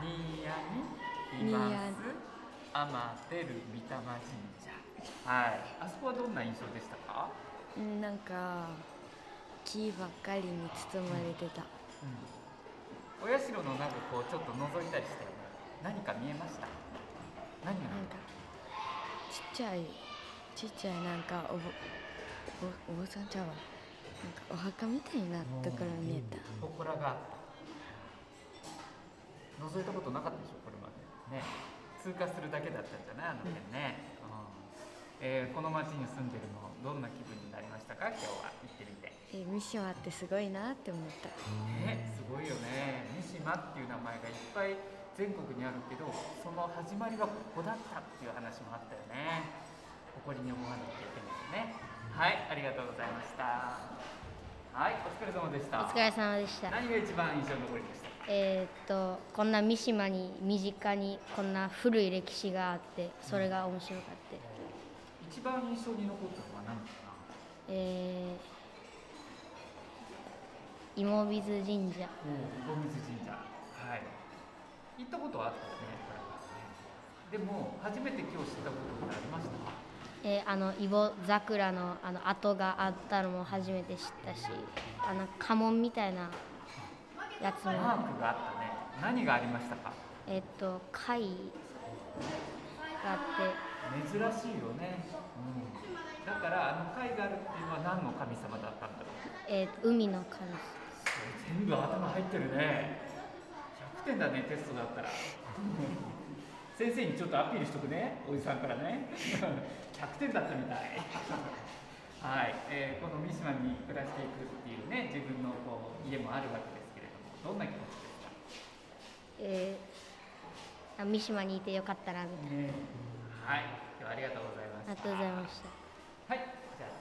新谷にいます。天照御霊神社。はい。あそこはどんな印象でしたか、
うんなんか木ばっかりに包まれてた。
お社の中こうちょっと覗いたりしたよね何か見えました？何が？
なんかちっちゃいちっちゃいなんかおぼおお坊さんちゃうわ。なんかお墓みたいなところ見えた。
祠があった覗いたことなかったでしょこれまで。ね。通過するだけだったんじゃない？あの辺ね、うんえーこの町に住んでるのどんな気分になりましたか？今日は行ってみて。
え三島ってすごいなって思った。
ねすごいよね。三島っていう名前がいっぱい全国にあるけどその始まりはここだったっていう話もあったよね。誇りに思わなきゃいけないよね。はいありがとうございました。はいお疲れ様でした。
お疲れ様でした。
何が一番印象に残りました？か
えーっとこんな三島に身近にこんな古い歴史があってそれが面白かった。
一番印象に残ったのは何かな？
えー、芋水神社
おお、小水神社。はい。行ったことはあったよね、やっぱりね。でも、初めて今日知ったことってありました？か。
えーあのイボ桜のあの跡があったのも初めて知ったしあの家紋みたいなやつも
マークがあったね。何がありましたか？
えーっと貝があって
珍しいよね。うん。だから、あの貝があるっていうのは何の神様だったんだろう。
えー海の神
全部頭入ってるね。100点だね、テストだったら。[LAUGHS] 先生にちょっとアピールしとくね、おじさんからね。[LAUGHS] 100点だったみたい。[LAUGHS] はい、えーこの三島に暮らしていくっていうね、自分のこう家もあるわけですけれども、どんな気持ちですか。
えーあ三島にいてよかったなみたいな
ね、はい、今日はありがとうございました。
ありがとうございました
はい、じゃあ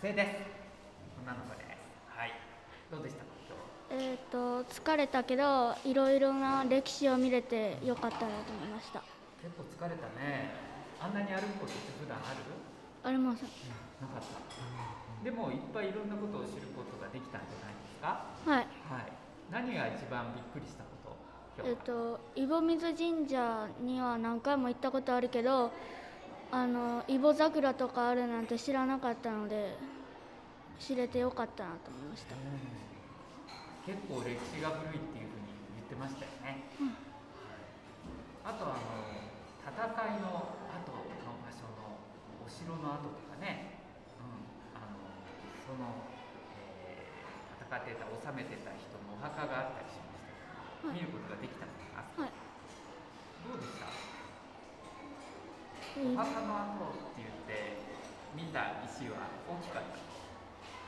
女性です。女の子です。はい、どうでした？か今日。
えー、と疲れたけどいろいろな歴史を見れてよかったなと思いました
結構疲れたね。あんなに歩くことって普段ある？
ありません
なかった。でもいっぱいいろんなことを知ることができたんじゃないですか？
はい
はい。何が一番びっくりしたこと？今日は
えっ、とイボ水神社には何回も行ったことあるけどあのイボ桜とかあるなんて知らなかったので知れてよかったなと思いました。
結構歴史が古いっていうふうに言ってましたよね。あとあの戦いの後の場所のお城の跡とかね、うん、あのその、えー戦ってた治めてた人のお墓があったりしました、見ることができたのかな、
はい
どうでした？
うん
お墓の跡って言って見た石は大きかった？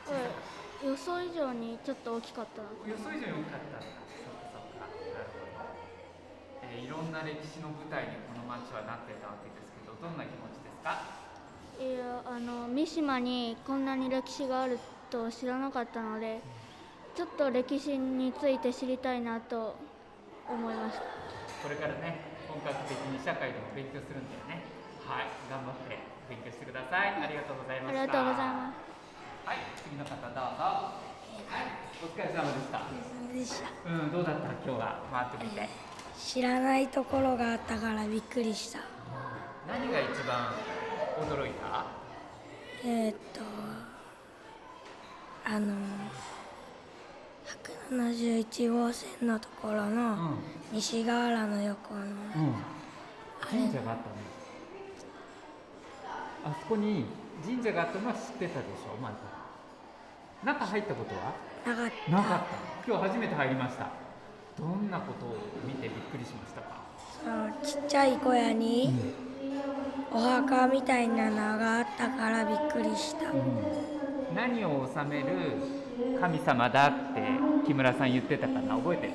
小さかった？
予想以上にちょっと大きかったな
予想以上に大きかったんだ。そっかそっか。なるほど。えーいろんな歴史の舞台にこの町はなってたわけですけど、どんな気持ちですか？
いやあの三島にこんなに歴史があると知らなかったのでちょっと歴史について知りたいなと思いました
これからね、本格的に社会でも勉強するんだよね。はい、頑張って勉強してください。ありがとうございました。
ありがとうございます
す。はい、次の方どうぞ。はい、お疲れ様でした。
でした
うん、どうだった？今日は？回ってみて。
知らないところがあったからびっくりした
何が一番驚いた？
えー、っとあの171号線のところ
う
の
ん、
西河原の横の
うん。神社があったね。あそこに神社があったのは知ってたでしょ、まず。中入ったことは？
なかった。
なかった。今日初めて入りました。どんなことを見てびっくりしましたか？
そのちっちゃい小屋にお墓みたいなのがあったからびっくりした、
何を治める神様だって木村さん言ってたかな？覚えてる？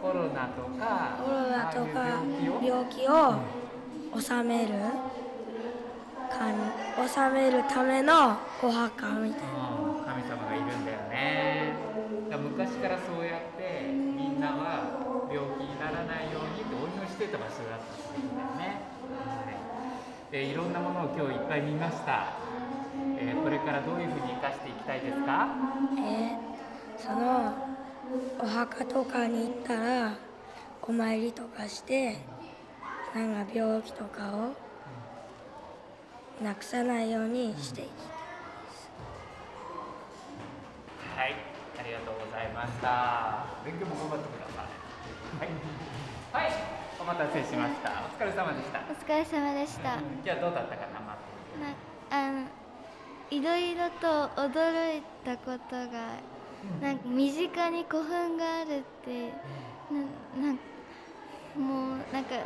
コロナとか
コロナとか
病気を？
治めるかん治めるためのお墓みたいな。
うん神様がいるんだよね。だ昔からそうやってみんなは病気にならないようにってお祈りしてた場所だったってことだよね、はい、でいろんなものを今日いっぱい見ました、えーこれからどういうふうに生かしていきたいですか？
えーそのお墓とかに行ったらお参りとかしてなんか病気とかをなくさないようにしていき
はい、ありがとうございました。勉強も頑張ってください。はい、はい、お待たせしました。お疲れ様でした。
お疲れ様でした。
じゃあどうだったかな、待って。
なあのいろいろと驚いたことが、なんか身近に古墳があるってななんもうなんか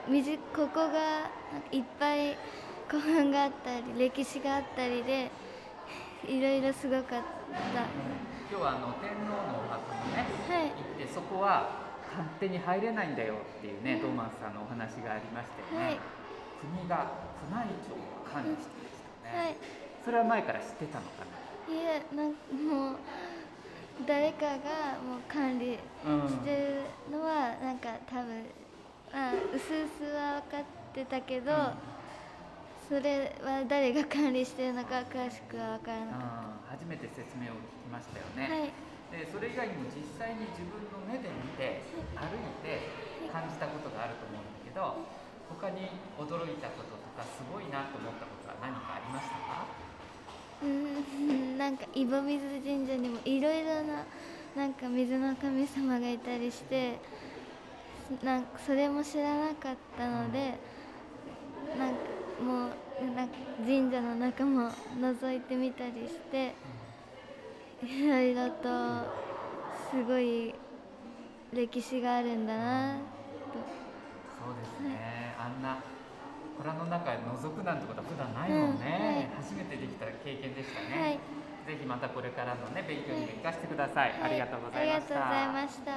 ここがいっぱい古墳があったり歴史があったりでいろいろすごかった。
今日はあの天皇のお墓もね、
はい
行ってそこは勝手に入れないんだよっていうね、ドーマンさんのお話がありましたよね。
はい
国が宮内庁が管理してましたよね。
はい
それは前から知ってたのかな？
いやなんもう誰かがもう管理してるのはなんか多分まあうすうすは分かってたけど、それは誰が管理してるのか詳しくは分からなかっ
あー初めて説明を聞きましたよ
た、
ね。
はい。
でそれ以外にも実際に自分の目で見て歩いて感じたことがあると思うんだけど他に驚いたこととかすごいなと思ったことは何かありましたか？
うんなんか井戸水神社にもいろいろななんか水の神様がいたりしてなんかそれも知らなかったのでなんかもうなんか神社の中も覗いてみたりしていろいろとすごい歴史があるんだな
そうですね、あんな蔵の中覗くなんてことは普段ないもんね、初めてできた経験でしたね、ぜひまたこれからのね勉強にも生かしてください、ありがとうございました。
ありがとうございました。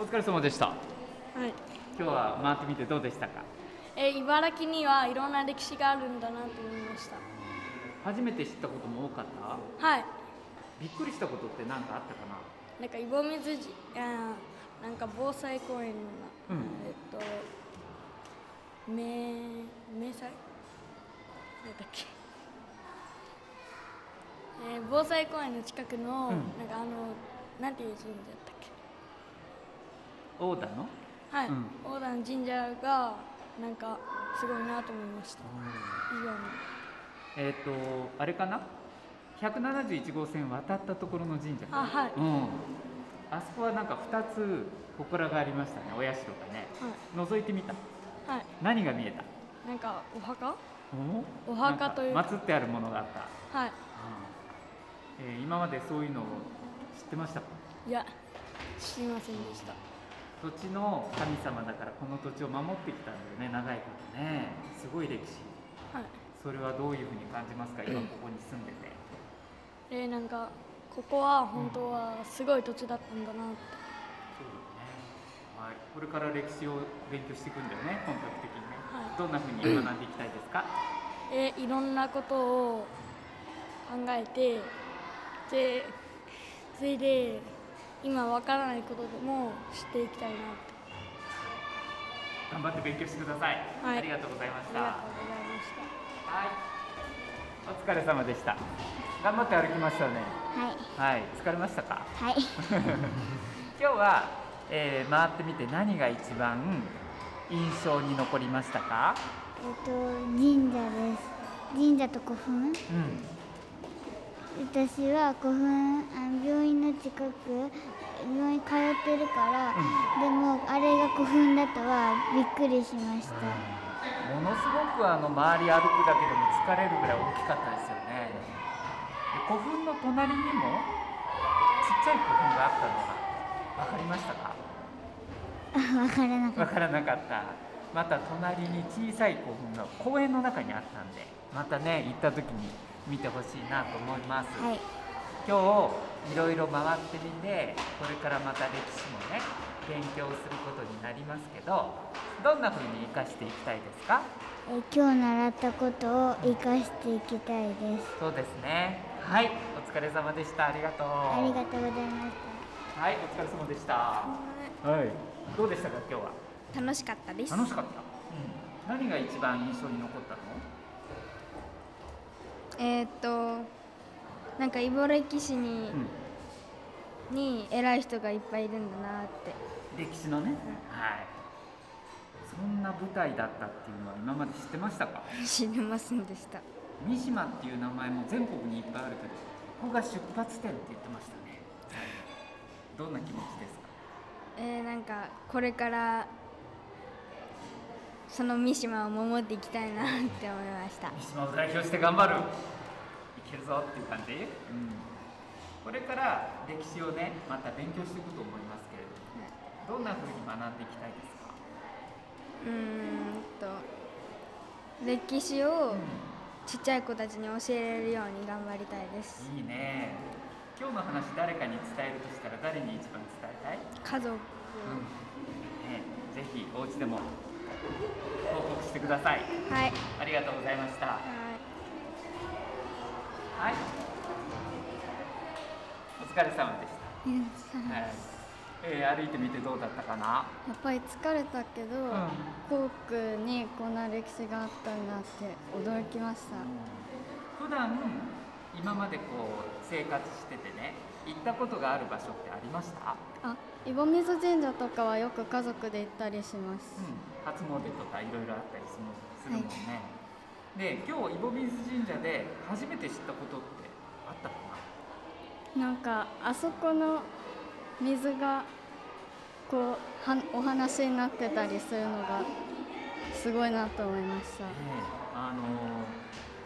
お疲れ様でした。
はい。
今日は回ってみてどうでしたか？
えー茨城にはいろんな歴史があるんだなと思いました。
初めて知ったことも多かった？
はい。
びっくりしたことって何かあったかな？
なんか井戸水じあーなんか防災公園の、
うん。
えっと明明祭なんだっけ？えー防災公園の近くの、
うん。
なんかあのなんていう神社だったっけ？
大田の？
はい、
うん。
大壇神社がなんかすごいなと思いました。以上に
えっ、とあれかな？171号線渡ったところの神社
あはい。
うんあそこはなんか2つ祠がありましたね。お社がね、覗いてみた。
はい。
何が見えた？
なんかお墓？
お
お墓という
祀ってあるものがあった、
はい。
えー今までそういうのを知ってましたか？
いや知りませんでした。
土地の神様だからこの土地を守ってきたんだよね長いことね。すごい歴史。
はい。
それはどういうふうに感じますか？今ここに住んでて。
えー、なんかここは本当はすごい土地だったんだなって、
そうだね、はい、これから歴史を勉強していくんだよね本格的にね、
はい。
どんなふうに学んでいきたいですか？
えーいろんなことを考えてでそれで今わからないことでも知っていきたいなって。
頑張って勉強してください、
はい。
ありがとうございました。
ありがとうございました。
はい。お疲れ様でした。頑張って歩きましたね
はい。
はい疲れましたか？
はい。[LAUGHS]
今日は、えー回ってみて何が一番印象に残りましたか？
えっと神社です。神社と古墳？
うん。
私は古墳あの病院の近く病院通ってるから、でもあれが古墳だとはびっくりしました。
ものすごくあの周り歩くだけでも疲れるぐらい大きかったですよ古墳の隣にもちっちゃい古墳があったのが分かりましたか？
わからなか
分からなかった。また隣に小さい古墳が公園の中にあったんでまたね行った時に見てほしいなと思います、
はい。
今日いろいろ回ってみてこれからまた歴史もね勉強することになりますけどどんな風に生かしていきたいですか？
え今日習ったことを生かしていきたいです。
そうですねはいお疲れ様でした。ありがとう。
ありがとうございまし
はいお疲れ様でした。はい。どうでしたか今日は？
楽しかったです。
楽しかった、うん、何が一番印象に残ったの？
えーっとなんかイボ歴史に、に偉い人がいっぱいいるんだなって。
歴史のね、はい。そんな舞台だったっていうのは今まで知ってましたか？[LAUGHS]
知りませんでした
三島っていう名前も全国にいっぱいあるけどここが出発点って言ってましたね。どんな気持ちですか？
えー、なんかこれからその三島を守っていきたいなって思いました。
三島を代表して頑張る。いけるぞっていう感じ、うん、これから歴史をねまた勉強していくと思いますけれども、どんな風に学んでいきたいですか？
うーんと歴史をちっちゃい子たちに教えれるように頑張りたいです
いいね今日の話誰かに伝えるとしたら誰に一番伝えたい？
家族
ね、ぜひお家でも報告してください。
はい。
ありがとうございました。
はい。
はい。お疲れ様でした。はい。えー、歩いてみてどうだったかな？
やっぱり疲れたけど、校区にこんな歴史があったんだって驚きました。
普段今までこう生活しててね、行ったことがある場所ってありました？
あ、イボ水神社とかはよく家族で行ったりします。
初詣とかいろいろあったりするもんね。で、今日イボ水神社で初めて知ったことってあったかな？
なんかあそこの水がこうはお話になってたりするのがすごいなと思いました。
あの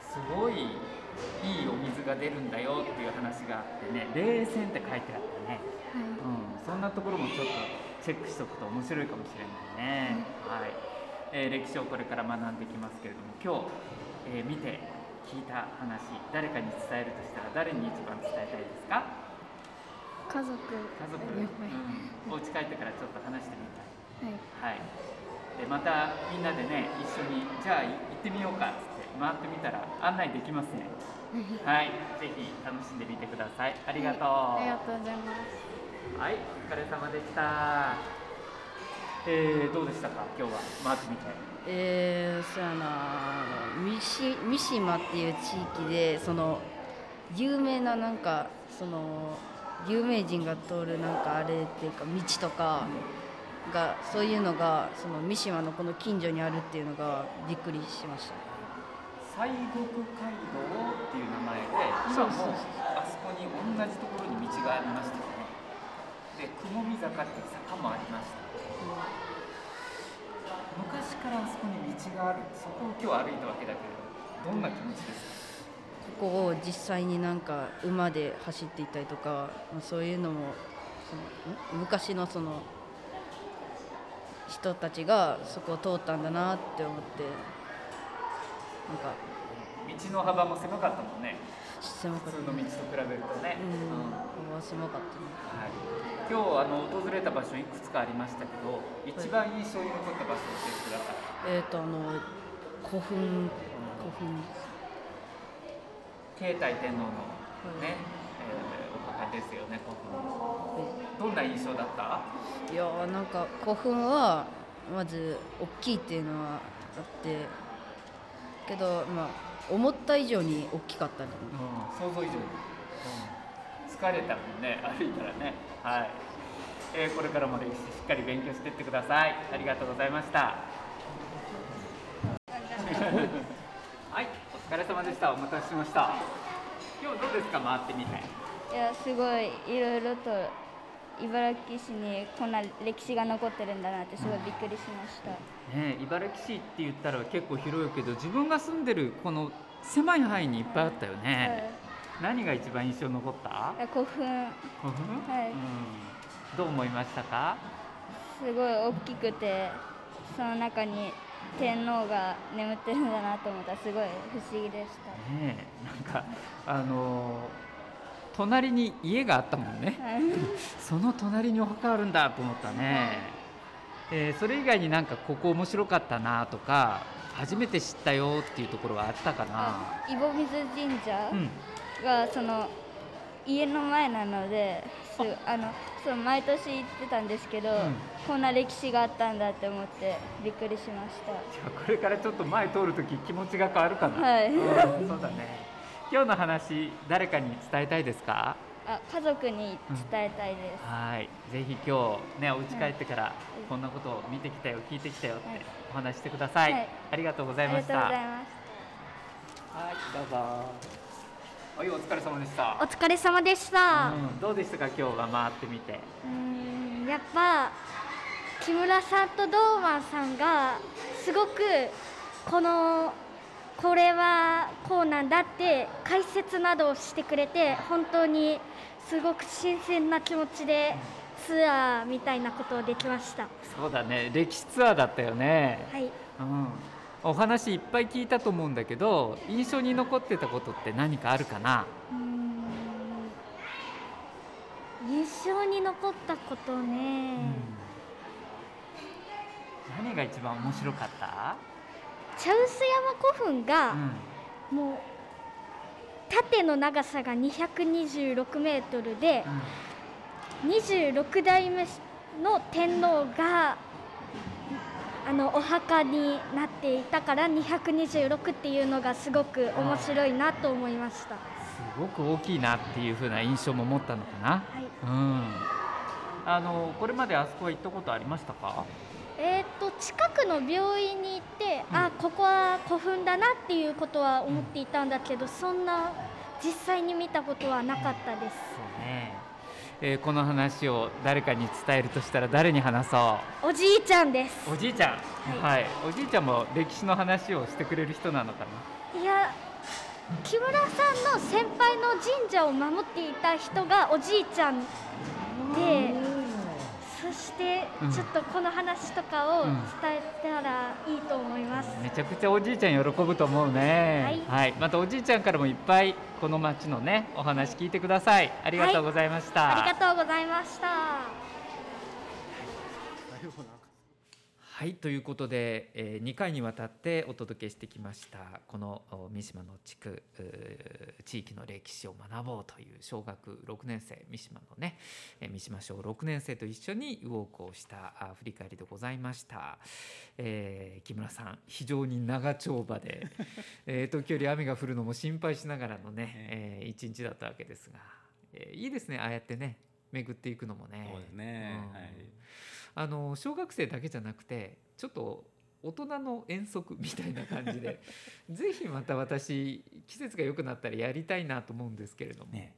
すごいいいお水が出るんだよっていう話があってね冷泉って書いてあってね、うん、そんなところもちょっとチェックしておくと面白いかもしれないね、はい。えー歴史をこれから学んでいきますけれども今日、えー見て聞いた話誰かに伝えるとしたら誰に一番伝えたいですか？
家族。
家族、うん、お家帰ってからちょっと話してみたい。
はい。
はい、でまたみんなでね一緒にじゃあ行ってみようかっつって回ってみたら案内できますね。はい。ぜひ楽しんでみてください。ありがとう。
ありがとうございます。
はい。お疲れ様でした。えー、どうでしたか？今日は。回ってみて。
えー、そうやな。三島っていう地域でその有名ななんかその有名人が通るなんかあれっていうか道とかがそういうのがその三島のこの近所にあるっていうのがびっくりしました。
西国街道っていう名前で今もあそこに同じところに道がありましたよね。で雲見坂っていう坂もありました。昔からあそこに道がある。そこを今日歩いたわけだけどどんな気持ちですか？
ここを実際になんか馬で走っていったりとかまあそういうのもそのん？昔のその人たちがそこを通ったんだなって思ってなんか。
道の幅も狭かったもんね。
狭かった。
普通の道と比べるとね、
うん、ここは狭かったね
はい、今日あの訪れた場所いくつかありましたけど一番印象に残った場所を教えてください、
えっ、とあの古墳古墳
慶太天皇のね、えーお墓ですよね古墳。どんな印象だった？
いやーなんか古墳はまず大きいっていうのはあってけどまあ思った以上に大きかったね、
想像以上に、疲れたもんね [LAUGHS] 歩いたらね。はい、えーこれからも歴史しっかり勉強していってください。ありがとうございました。はいお疲れ様でした。お待たせしました。今日どうですか？回ってみて。
いやすごいいろいろと茨城市にこんな歴史が残ってるんだなってすごいびっくりしました、
ね、茨城市って言ったら結構広いけど自分が住んでるこの狭い範囲にいっぱいあったよね、はい、何が一番印象残った？
古墳。
古墳、
はい、
うん、どう思いましたか？
すごい大きくてその中に天皇が眠ってるんだなと思ったらすごい不思議でした。
ねなんかあの隣に家があったもんね。[LAUGHS] その隣にお墓あるんだと思ったね、えー、それ以外になんかここ面白かったなとか初めて知ったよっていうところはあったかな。
井戸水神社がその家の前なので、あのそう毎年行ってたんですけど、うん、こんな歴史があったんだって思ってびっくりしました。
じゃあこれからちょっと前通るとき気持ちが変わるかな。
はい、う
ん、そうだね。今日の話誰かに伝えたいですか？
あ家族に伝えたいです、
うん、はい。ぜひ今日ねお家帰ってからこんなことを見てきたよ聞いてきたよってお話してください、はい、ありがとうございました。
ありがとうございます。
はいどうぞはいお疲れ様でした。
お疲れ様でした、
うん、どうでしたか？今日は回ってみて。
うんやっぱ木村さんと堂ンさんがすごくこのこれはこうなんだって解説などをしてくれて本当にすごく新鮮な気持ちでツアーみたいなことをできました。
そうだね。歴史ツアーだったよね。
はい、
うんお話いっぱい聞いたと思うんだけど印象に残ってたことって何かあるかな？
印象に残ったことね、
うん、何が一番面白かった？
茶臼山古墳が、うん、もう縦の長さが226メートルで、うん、26代目の天皇があのお墓になっていたから226っていうのがすごく面白いなと思いました。す
ごく大きいなっていう風な印象も持ったのかな、はい、うん。あのこれまであそこは行ったことありましたか？
えーと、近くの病院に行って、うん、あここは古墳だなっていうことは思っていたんだけど、うん、そんな実際に見たことはなかったです。
そうねえー、この話を誰かに伝えるとしたら誰に話そ
う？おじいちゃんです。
おじいちゃん、はい、はい、おじいちゃんも歴史の話をしてくれる人なのか
な？いや木村さんの先輩の神社を守っていた人がおじいちゃんでそしてちょっとこの話とかを伝えたらいいと思います、
うん、めちゃくちゃおじいちゃん喜ぶと思うね、はい、はい、またおじいちゃんからもいっぱいこの町のねお話聞いてください。ありがとうございました、
はい、ありがとうございました
はいということで、えー、2回にわたってお届けしてきましたこの三島の地区地域の歴史を学ぼうという小学6年生三島のね三島小6年生と一緒にウォークをした振り返りでございました、えー、木村さん非常に長丁場で、[LAUGHS] えー、時折雨が降るのも心配しながらのね、えー、一日だったわけですが、えー、いいですねああやってね巡っていくのもね。
そうですね、うん、はい
あの小学生だけじゃなくてちょっと大人の遠足みたいな感じで [LAUGHS] ぜひまた私季節が良くなったらやりたいなと思うんですけれども、ね、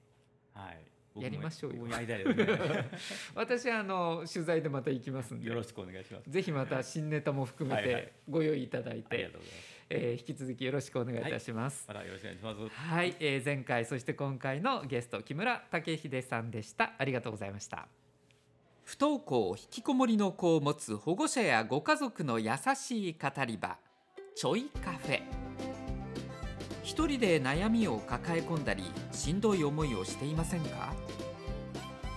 はい
やりましょうよ。[LAUGHS] 私はあの取材でまた行きますんで。
よろしくお願いします。
ぜひまた新ネタも含めてご用意いただいて、はいはい、えー、引き続きよろしくお願いいたします。
はい、またよろしくお願いします。
はい、えー、前回そして今回のゲスト木村武秀さんでした。ありがとうございました。不登校引きこもりの子を持つ保護者やご家族の優しい語り場ちょいカフェ。一人で悩みを抱え込んだりしんどい思いをしていませんか？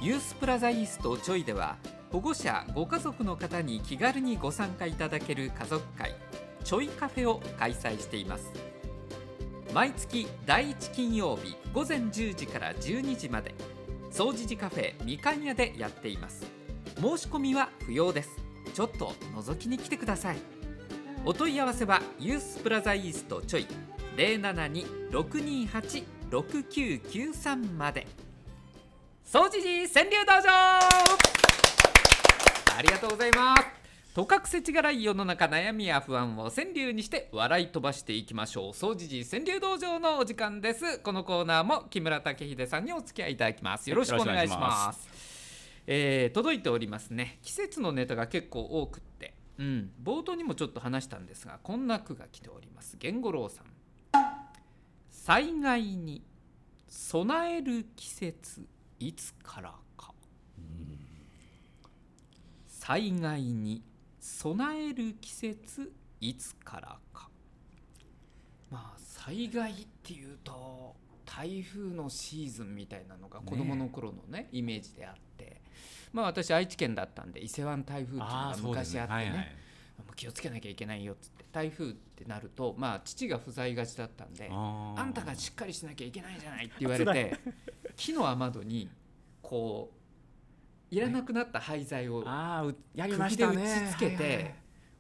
ユースプラザイーストちょいでは保護者ご家族の方に気軽にご参加いただける家族会ちょいカフェを開催しています。毎月第1金曜日午前10時から12時まで。総除寺カフェみかん屋でやっています。申し込みは不要です。ちょっと覗きに来てください。お問い合わせはユースプラザイーストちょい072-628-6993まで。総持寺川柳道場。ありがとうございます。とかくせちがらい世の中悩みや不安を川柳にして笑い飛ばしていきましょう。総持寺川柳道場のお時間です。このコーナーも木村武秀さんにお付き合いいただきます。よろしくお願いしますえー届いておりますね。季節のネタが結構多くって、うん、冒頭にもちょっと話したんですがこんな句が来ております。源五郎さん。災害に備える季節いつからか。災害に備える季節いつからか。まあ災害っていうと台風のシーズンみたいなのが子供の頃のねイメージであって。まあ私愛知県だったんで伊勢湾台風っていうのが昔あってね。気をつけなきゃいけないよっつって台風ってなるとまあ父が不在がちだったんで
あ
んたがしっかりしなきゃいけないじゃないって言われて木の雨戸にこういらなくなった廃材を
あーうやりましたね。
釘で打ち付けて、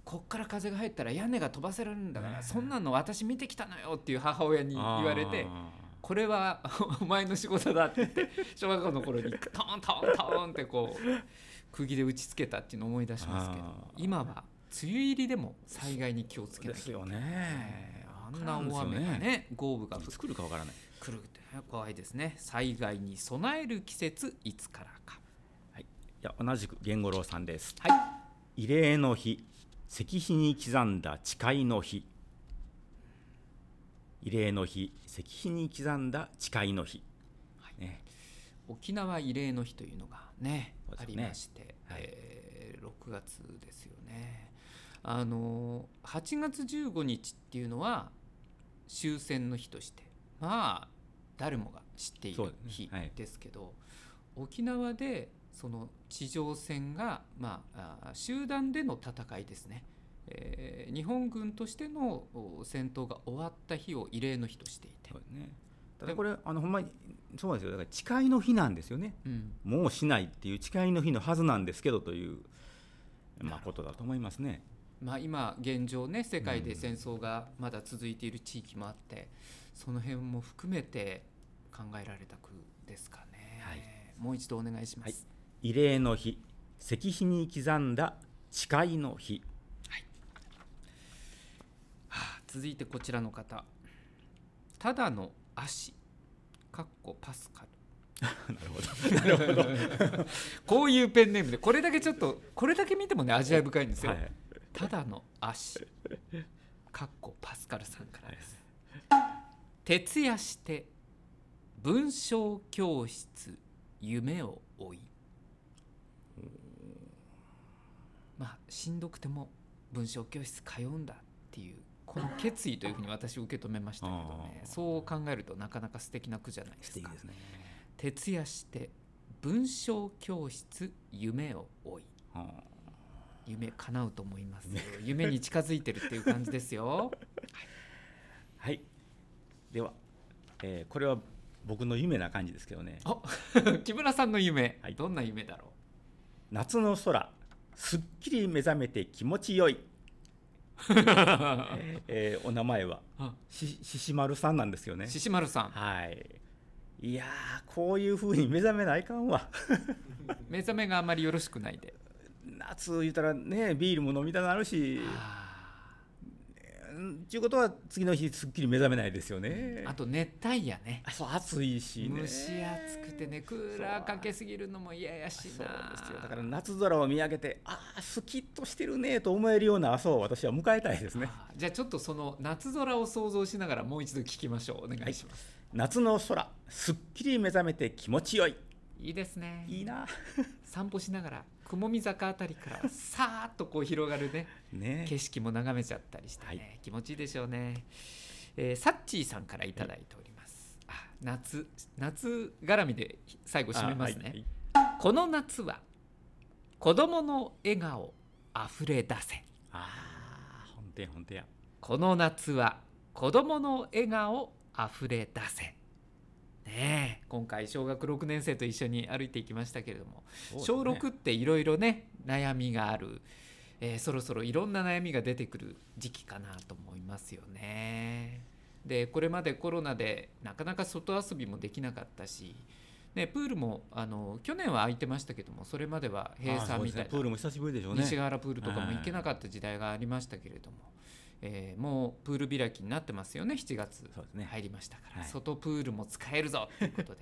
こっから風が入ったら屋根が飛ばせられるんだから、そんなの私見てきたのよっていう母親に言われてこれは [LAUGHS] お前の仕事だって言って小学校の頃に [LAUGHS] トントントンってこう釘で打ち付けたっていうのを思い出しますけど
あ
今は梅雨入りでも災害に気をつけなきゃ
ですよね。
あんな大雨がね豪雨が降
作るかわからない。
来るってね怖いですね。災害に備える季節いつからか。
い。や同じく源五郎さんです。
はい。
慰霊の日、石碑に刻んだ誓いの日。慰霊の日、石碑に刻んだ誓いの日。ね、
沖縄慰霊の日というのがね
ね。
りまして、えー6月ですよね。あの8月15日っていうのは終戦の日としてまあ誰もが知っている
そうですね。
日
はい。
ですけど、沖縄でその地上戦が、まあ、あ集団での戦いですね、えー日本軍としてのお戦闘が終わった日を慰霊の日としていて、
ただこれあのほんまにそうですよ。だから誓いの日なんですよね、
うん。
もうしないっていう誓いの日のはずなんですけどという、まあ、ことだと思いますね。
まあ、今現状ね世界で戦争がまだ続いている地域もあって、その辺も含めて考えられた句ですかね、もう一度お願いします、
慰霊の日。石碑に刻んだ誓いの日
続いてこちらの方。ただの足。かっこパスカル。[LAUGHS]
なるほど。なるほど。[LAUGHS]
こういうペンネームでこれだけちょっとこれだけ見てもね味わい深いんですよ、
はい。
ただの足。かっこパスカルさんからです、徹夜して文章教室夢を追い。まあしんどくても文章教室通うんだっていうこの決意というふうに私受け止めましたけどね。そう考えるとなかなか素敵な句じゃないですか。徹夜して文章教室夢を追い。夢叶うと思いますよ。夢に近づいてるっていう感じですよ。[LAUGHS]
はい。では、えーこれは僕の夢な感じですけどね。[LAUGHS]
木村さんの夢、どんな夢だろう？
夏の空。すっきり目覚めて気持ちよいえーお名前は？しししまるさんなんですよね。
ししまるさん。
はい。いやーこういう風に目覚めないかんわ。[LAUGHS]
目覚めがあんまりよろしくないで。
夏言ったらねビールも飲みたなるしちゅうことは次の日すっきり目覚めないですよね。
あと熱帯夜ね。
そう暑いしね。
蒸し暑くてねクーラーかけすぎるのも嫌やしな。
そうですよ。だから夏空を見上げてああスキッとしてるねと思えるような朝を私は迎えたいですね。
じゃあちょっとその夏空を想像しながらもう一度聞きましょう。お願いします、
夏の空すっきり目覚めて気持ちよい。
いいですね。
いいな。[LAUGHS]
散歩しながら雲見坂あたりからさーっとこう広がるね
ね。
景色も眺めちゃったりしてね、気持ちいいでしょうね、えーサッチーさんからいただいております、あ夏夏絡みで最後締めますね、この夏は子供の笑顔あふれ出せ。
ああ本当や本当や
この夏は子供の笑顔あふれ出せねえ今回小学6年生と一緒に歩いていきましたけれども、
ね。
小6っていろいろね悩みがある、えーそろそろいろんな悩みが出てくる時期かなと思いますよね。でこれまでコロナでなかなか外遊びもできなかったし、ね、プールもあの去年は空いてましたけどもそれまでは閉鎖みたいな。
プールも久しぶりでしょうね。
西ヶ原プールとかも行けなかった時代がありましたけれども、えー、もうプール開きになってますよね。7月入りましたから、ねはい、外プールも使えるぞ。ということで。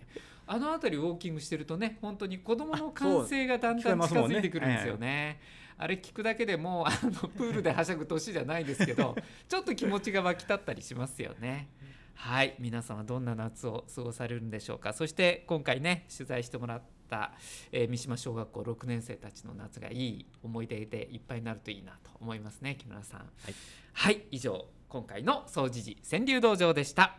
あの辺りウォーキングしてるとね本当に子どもの歓声がだんだん近づいてくるんですよね。あれ聞くだけでもあのプールではしゃぐ年じゃないですけど [LAUGHS] ちょっと気持ちが湧き立ったりしますよね。はい。皆様どんな夏を過ごされるんでしょうか。そして今回ね取材してもらった、えー、三島小学校6年生たちの夏がいい思い出でいっぱいになるといいなと思いますね木村さん。はい、はい、以上今回の総持寺川柳道場でした。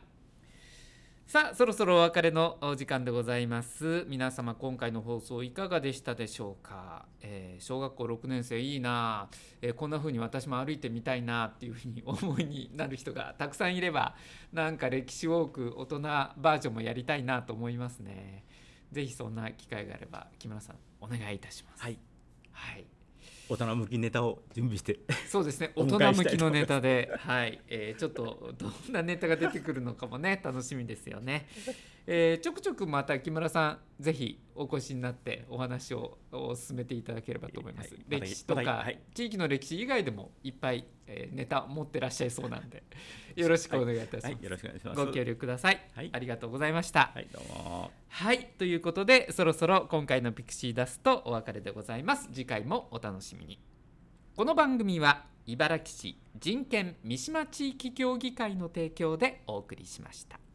さあそろそろお別れのお時間でございます皆様今回の放送いかがでしたでしょうか、えー、小学校6年生いいな、えー、こんな風に私も歩いてみたいなっていう風に [LAUGHS] 思いになる人がたくさんいればなんか歴史ウォーク大人バージョンもやりたいなと思いますねぜひそんな機会があれば木村さんお願いいたします。
はい、はい。大人向きネタを準備して
そうですね。大人向きのネタではい、えー、ちょっとどんなネタが出てくるのかもね楽しみですよね、[LAUGHS] えー、ちょくちょくまた木村さんぜひお越しになってお話を進めていただければと思います、はい、歴史とか、はい、地域の歴史以外でもいっぱい、えー、ネタ持ってらっしゃいそうなんでよろしくお願いいたします、はい、
よろしくお願いします
ご協力ください、ありがとうございました。
はいどうも。
はいということでそろそろ今回のピクシーダストお別れでございます。次回もお楽しみに。この番組は茨城市人権三島地域協議会の提供でお送りしました。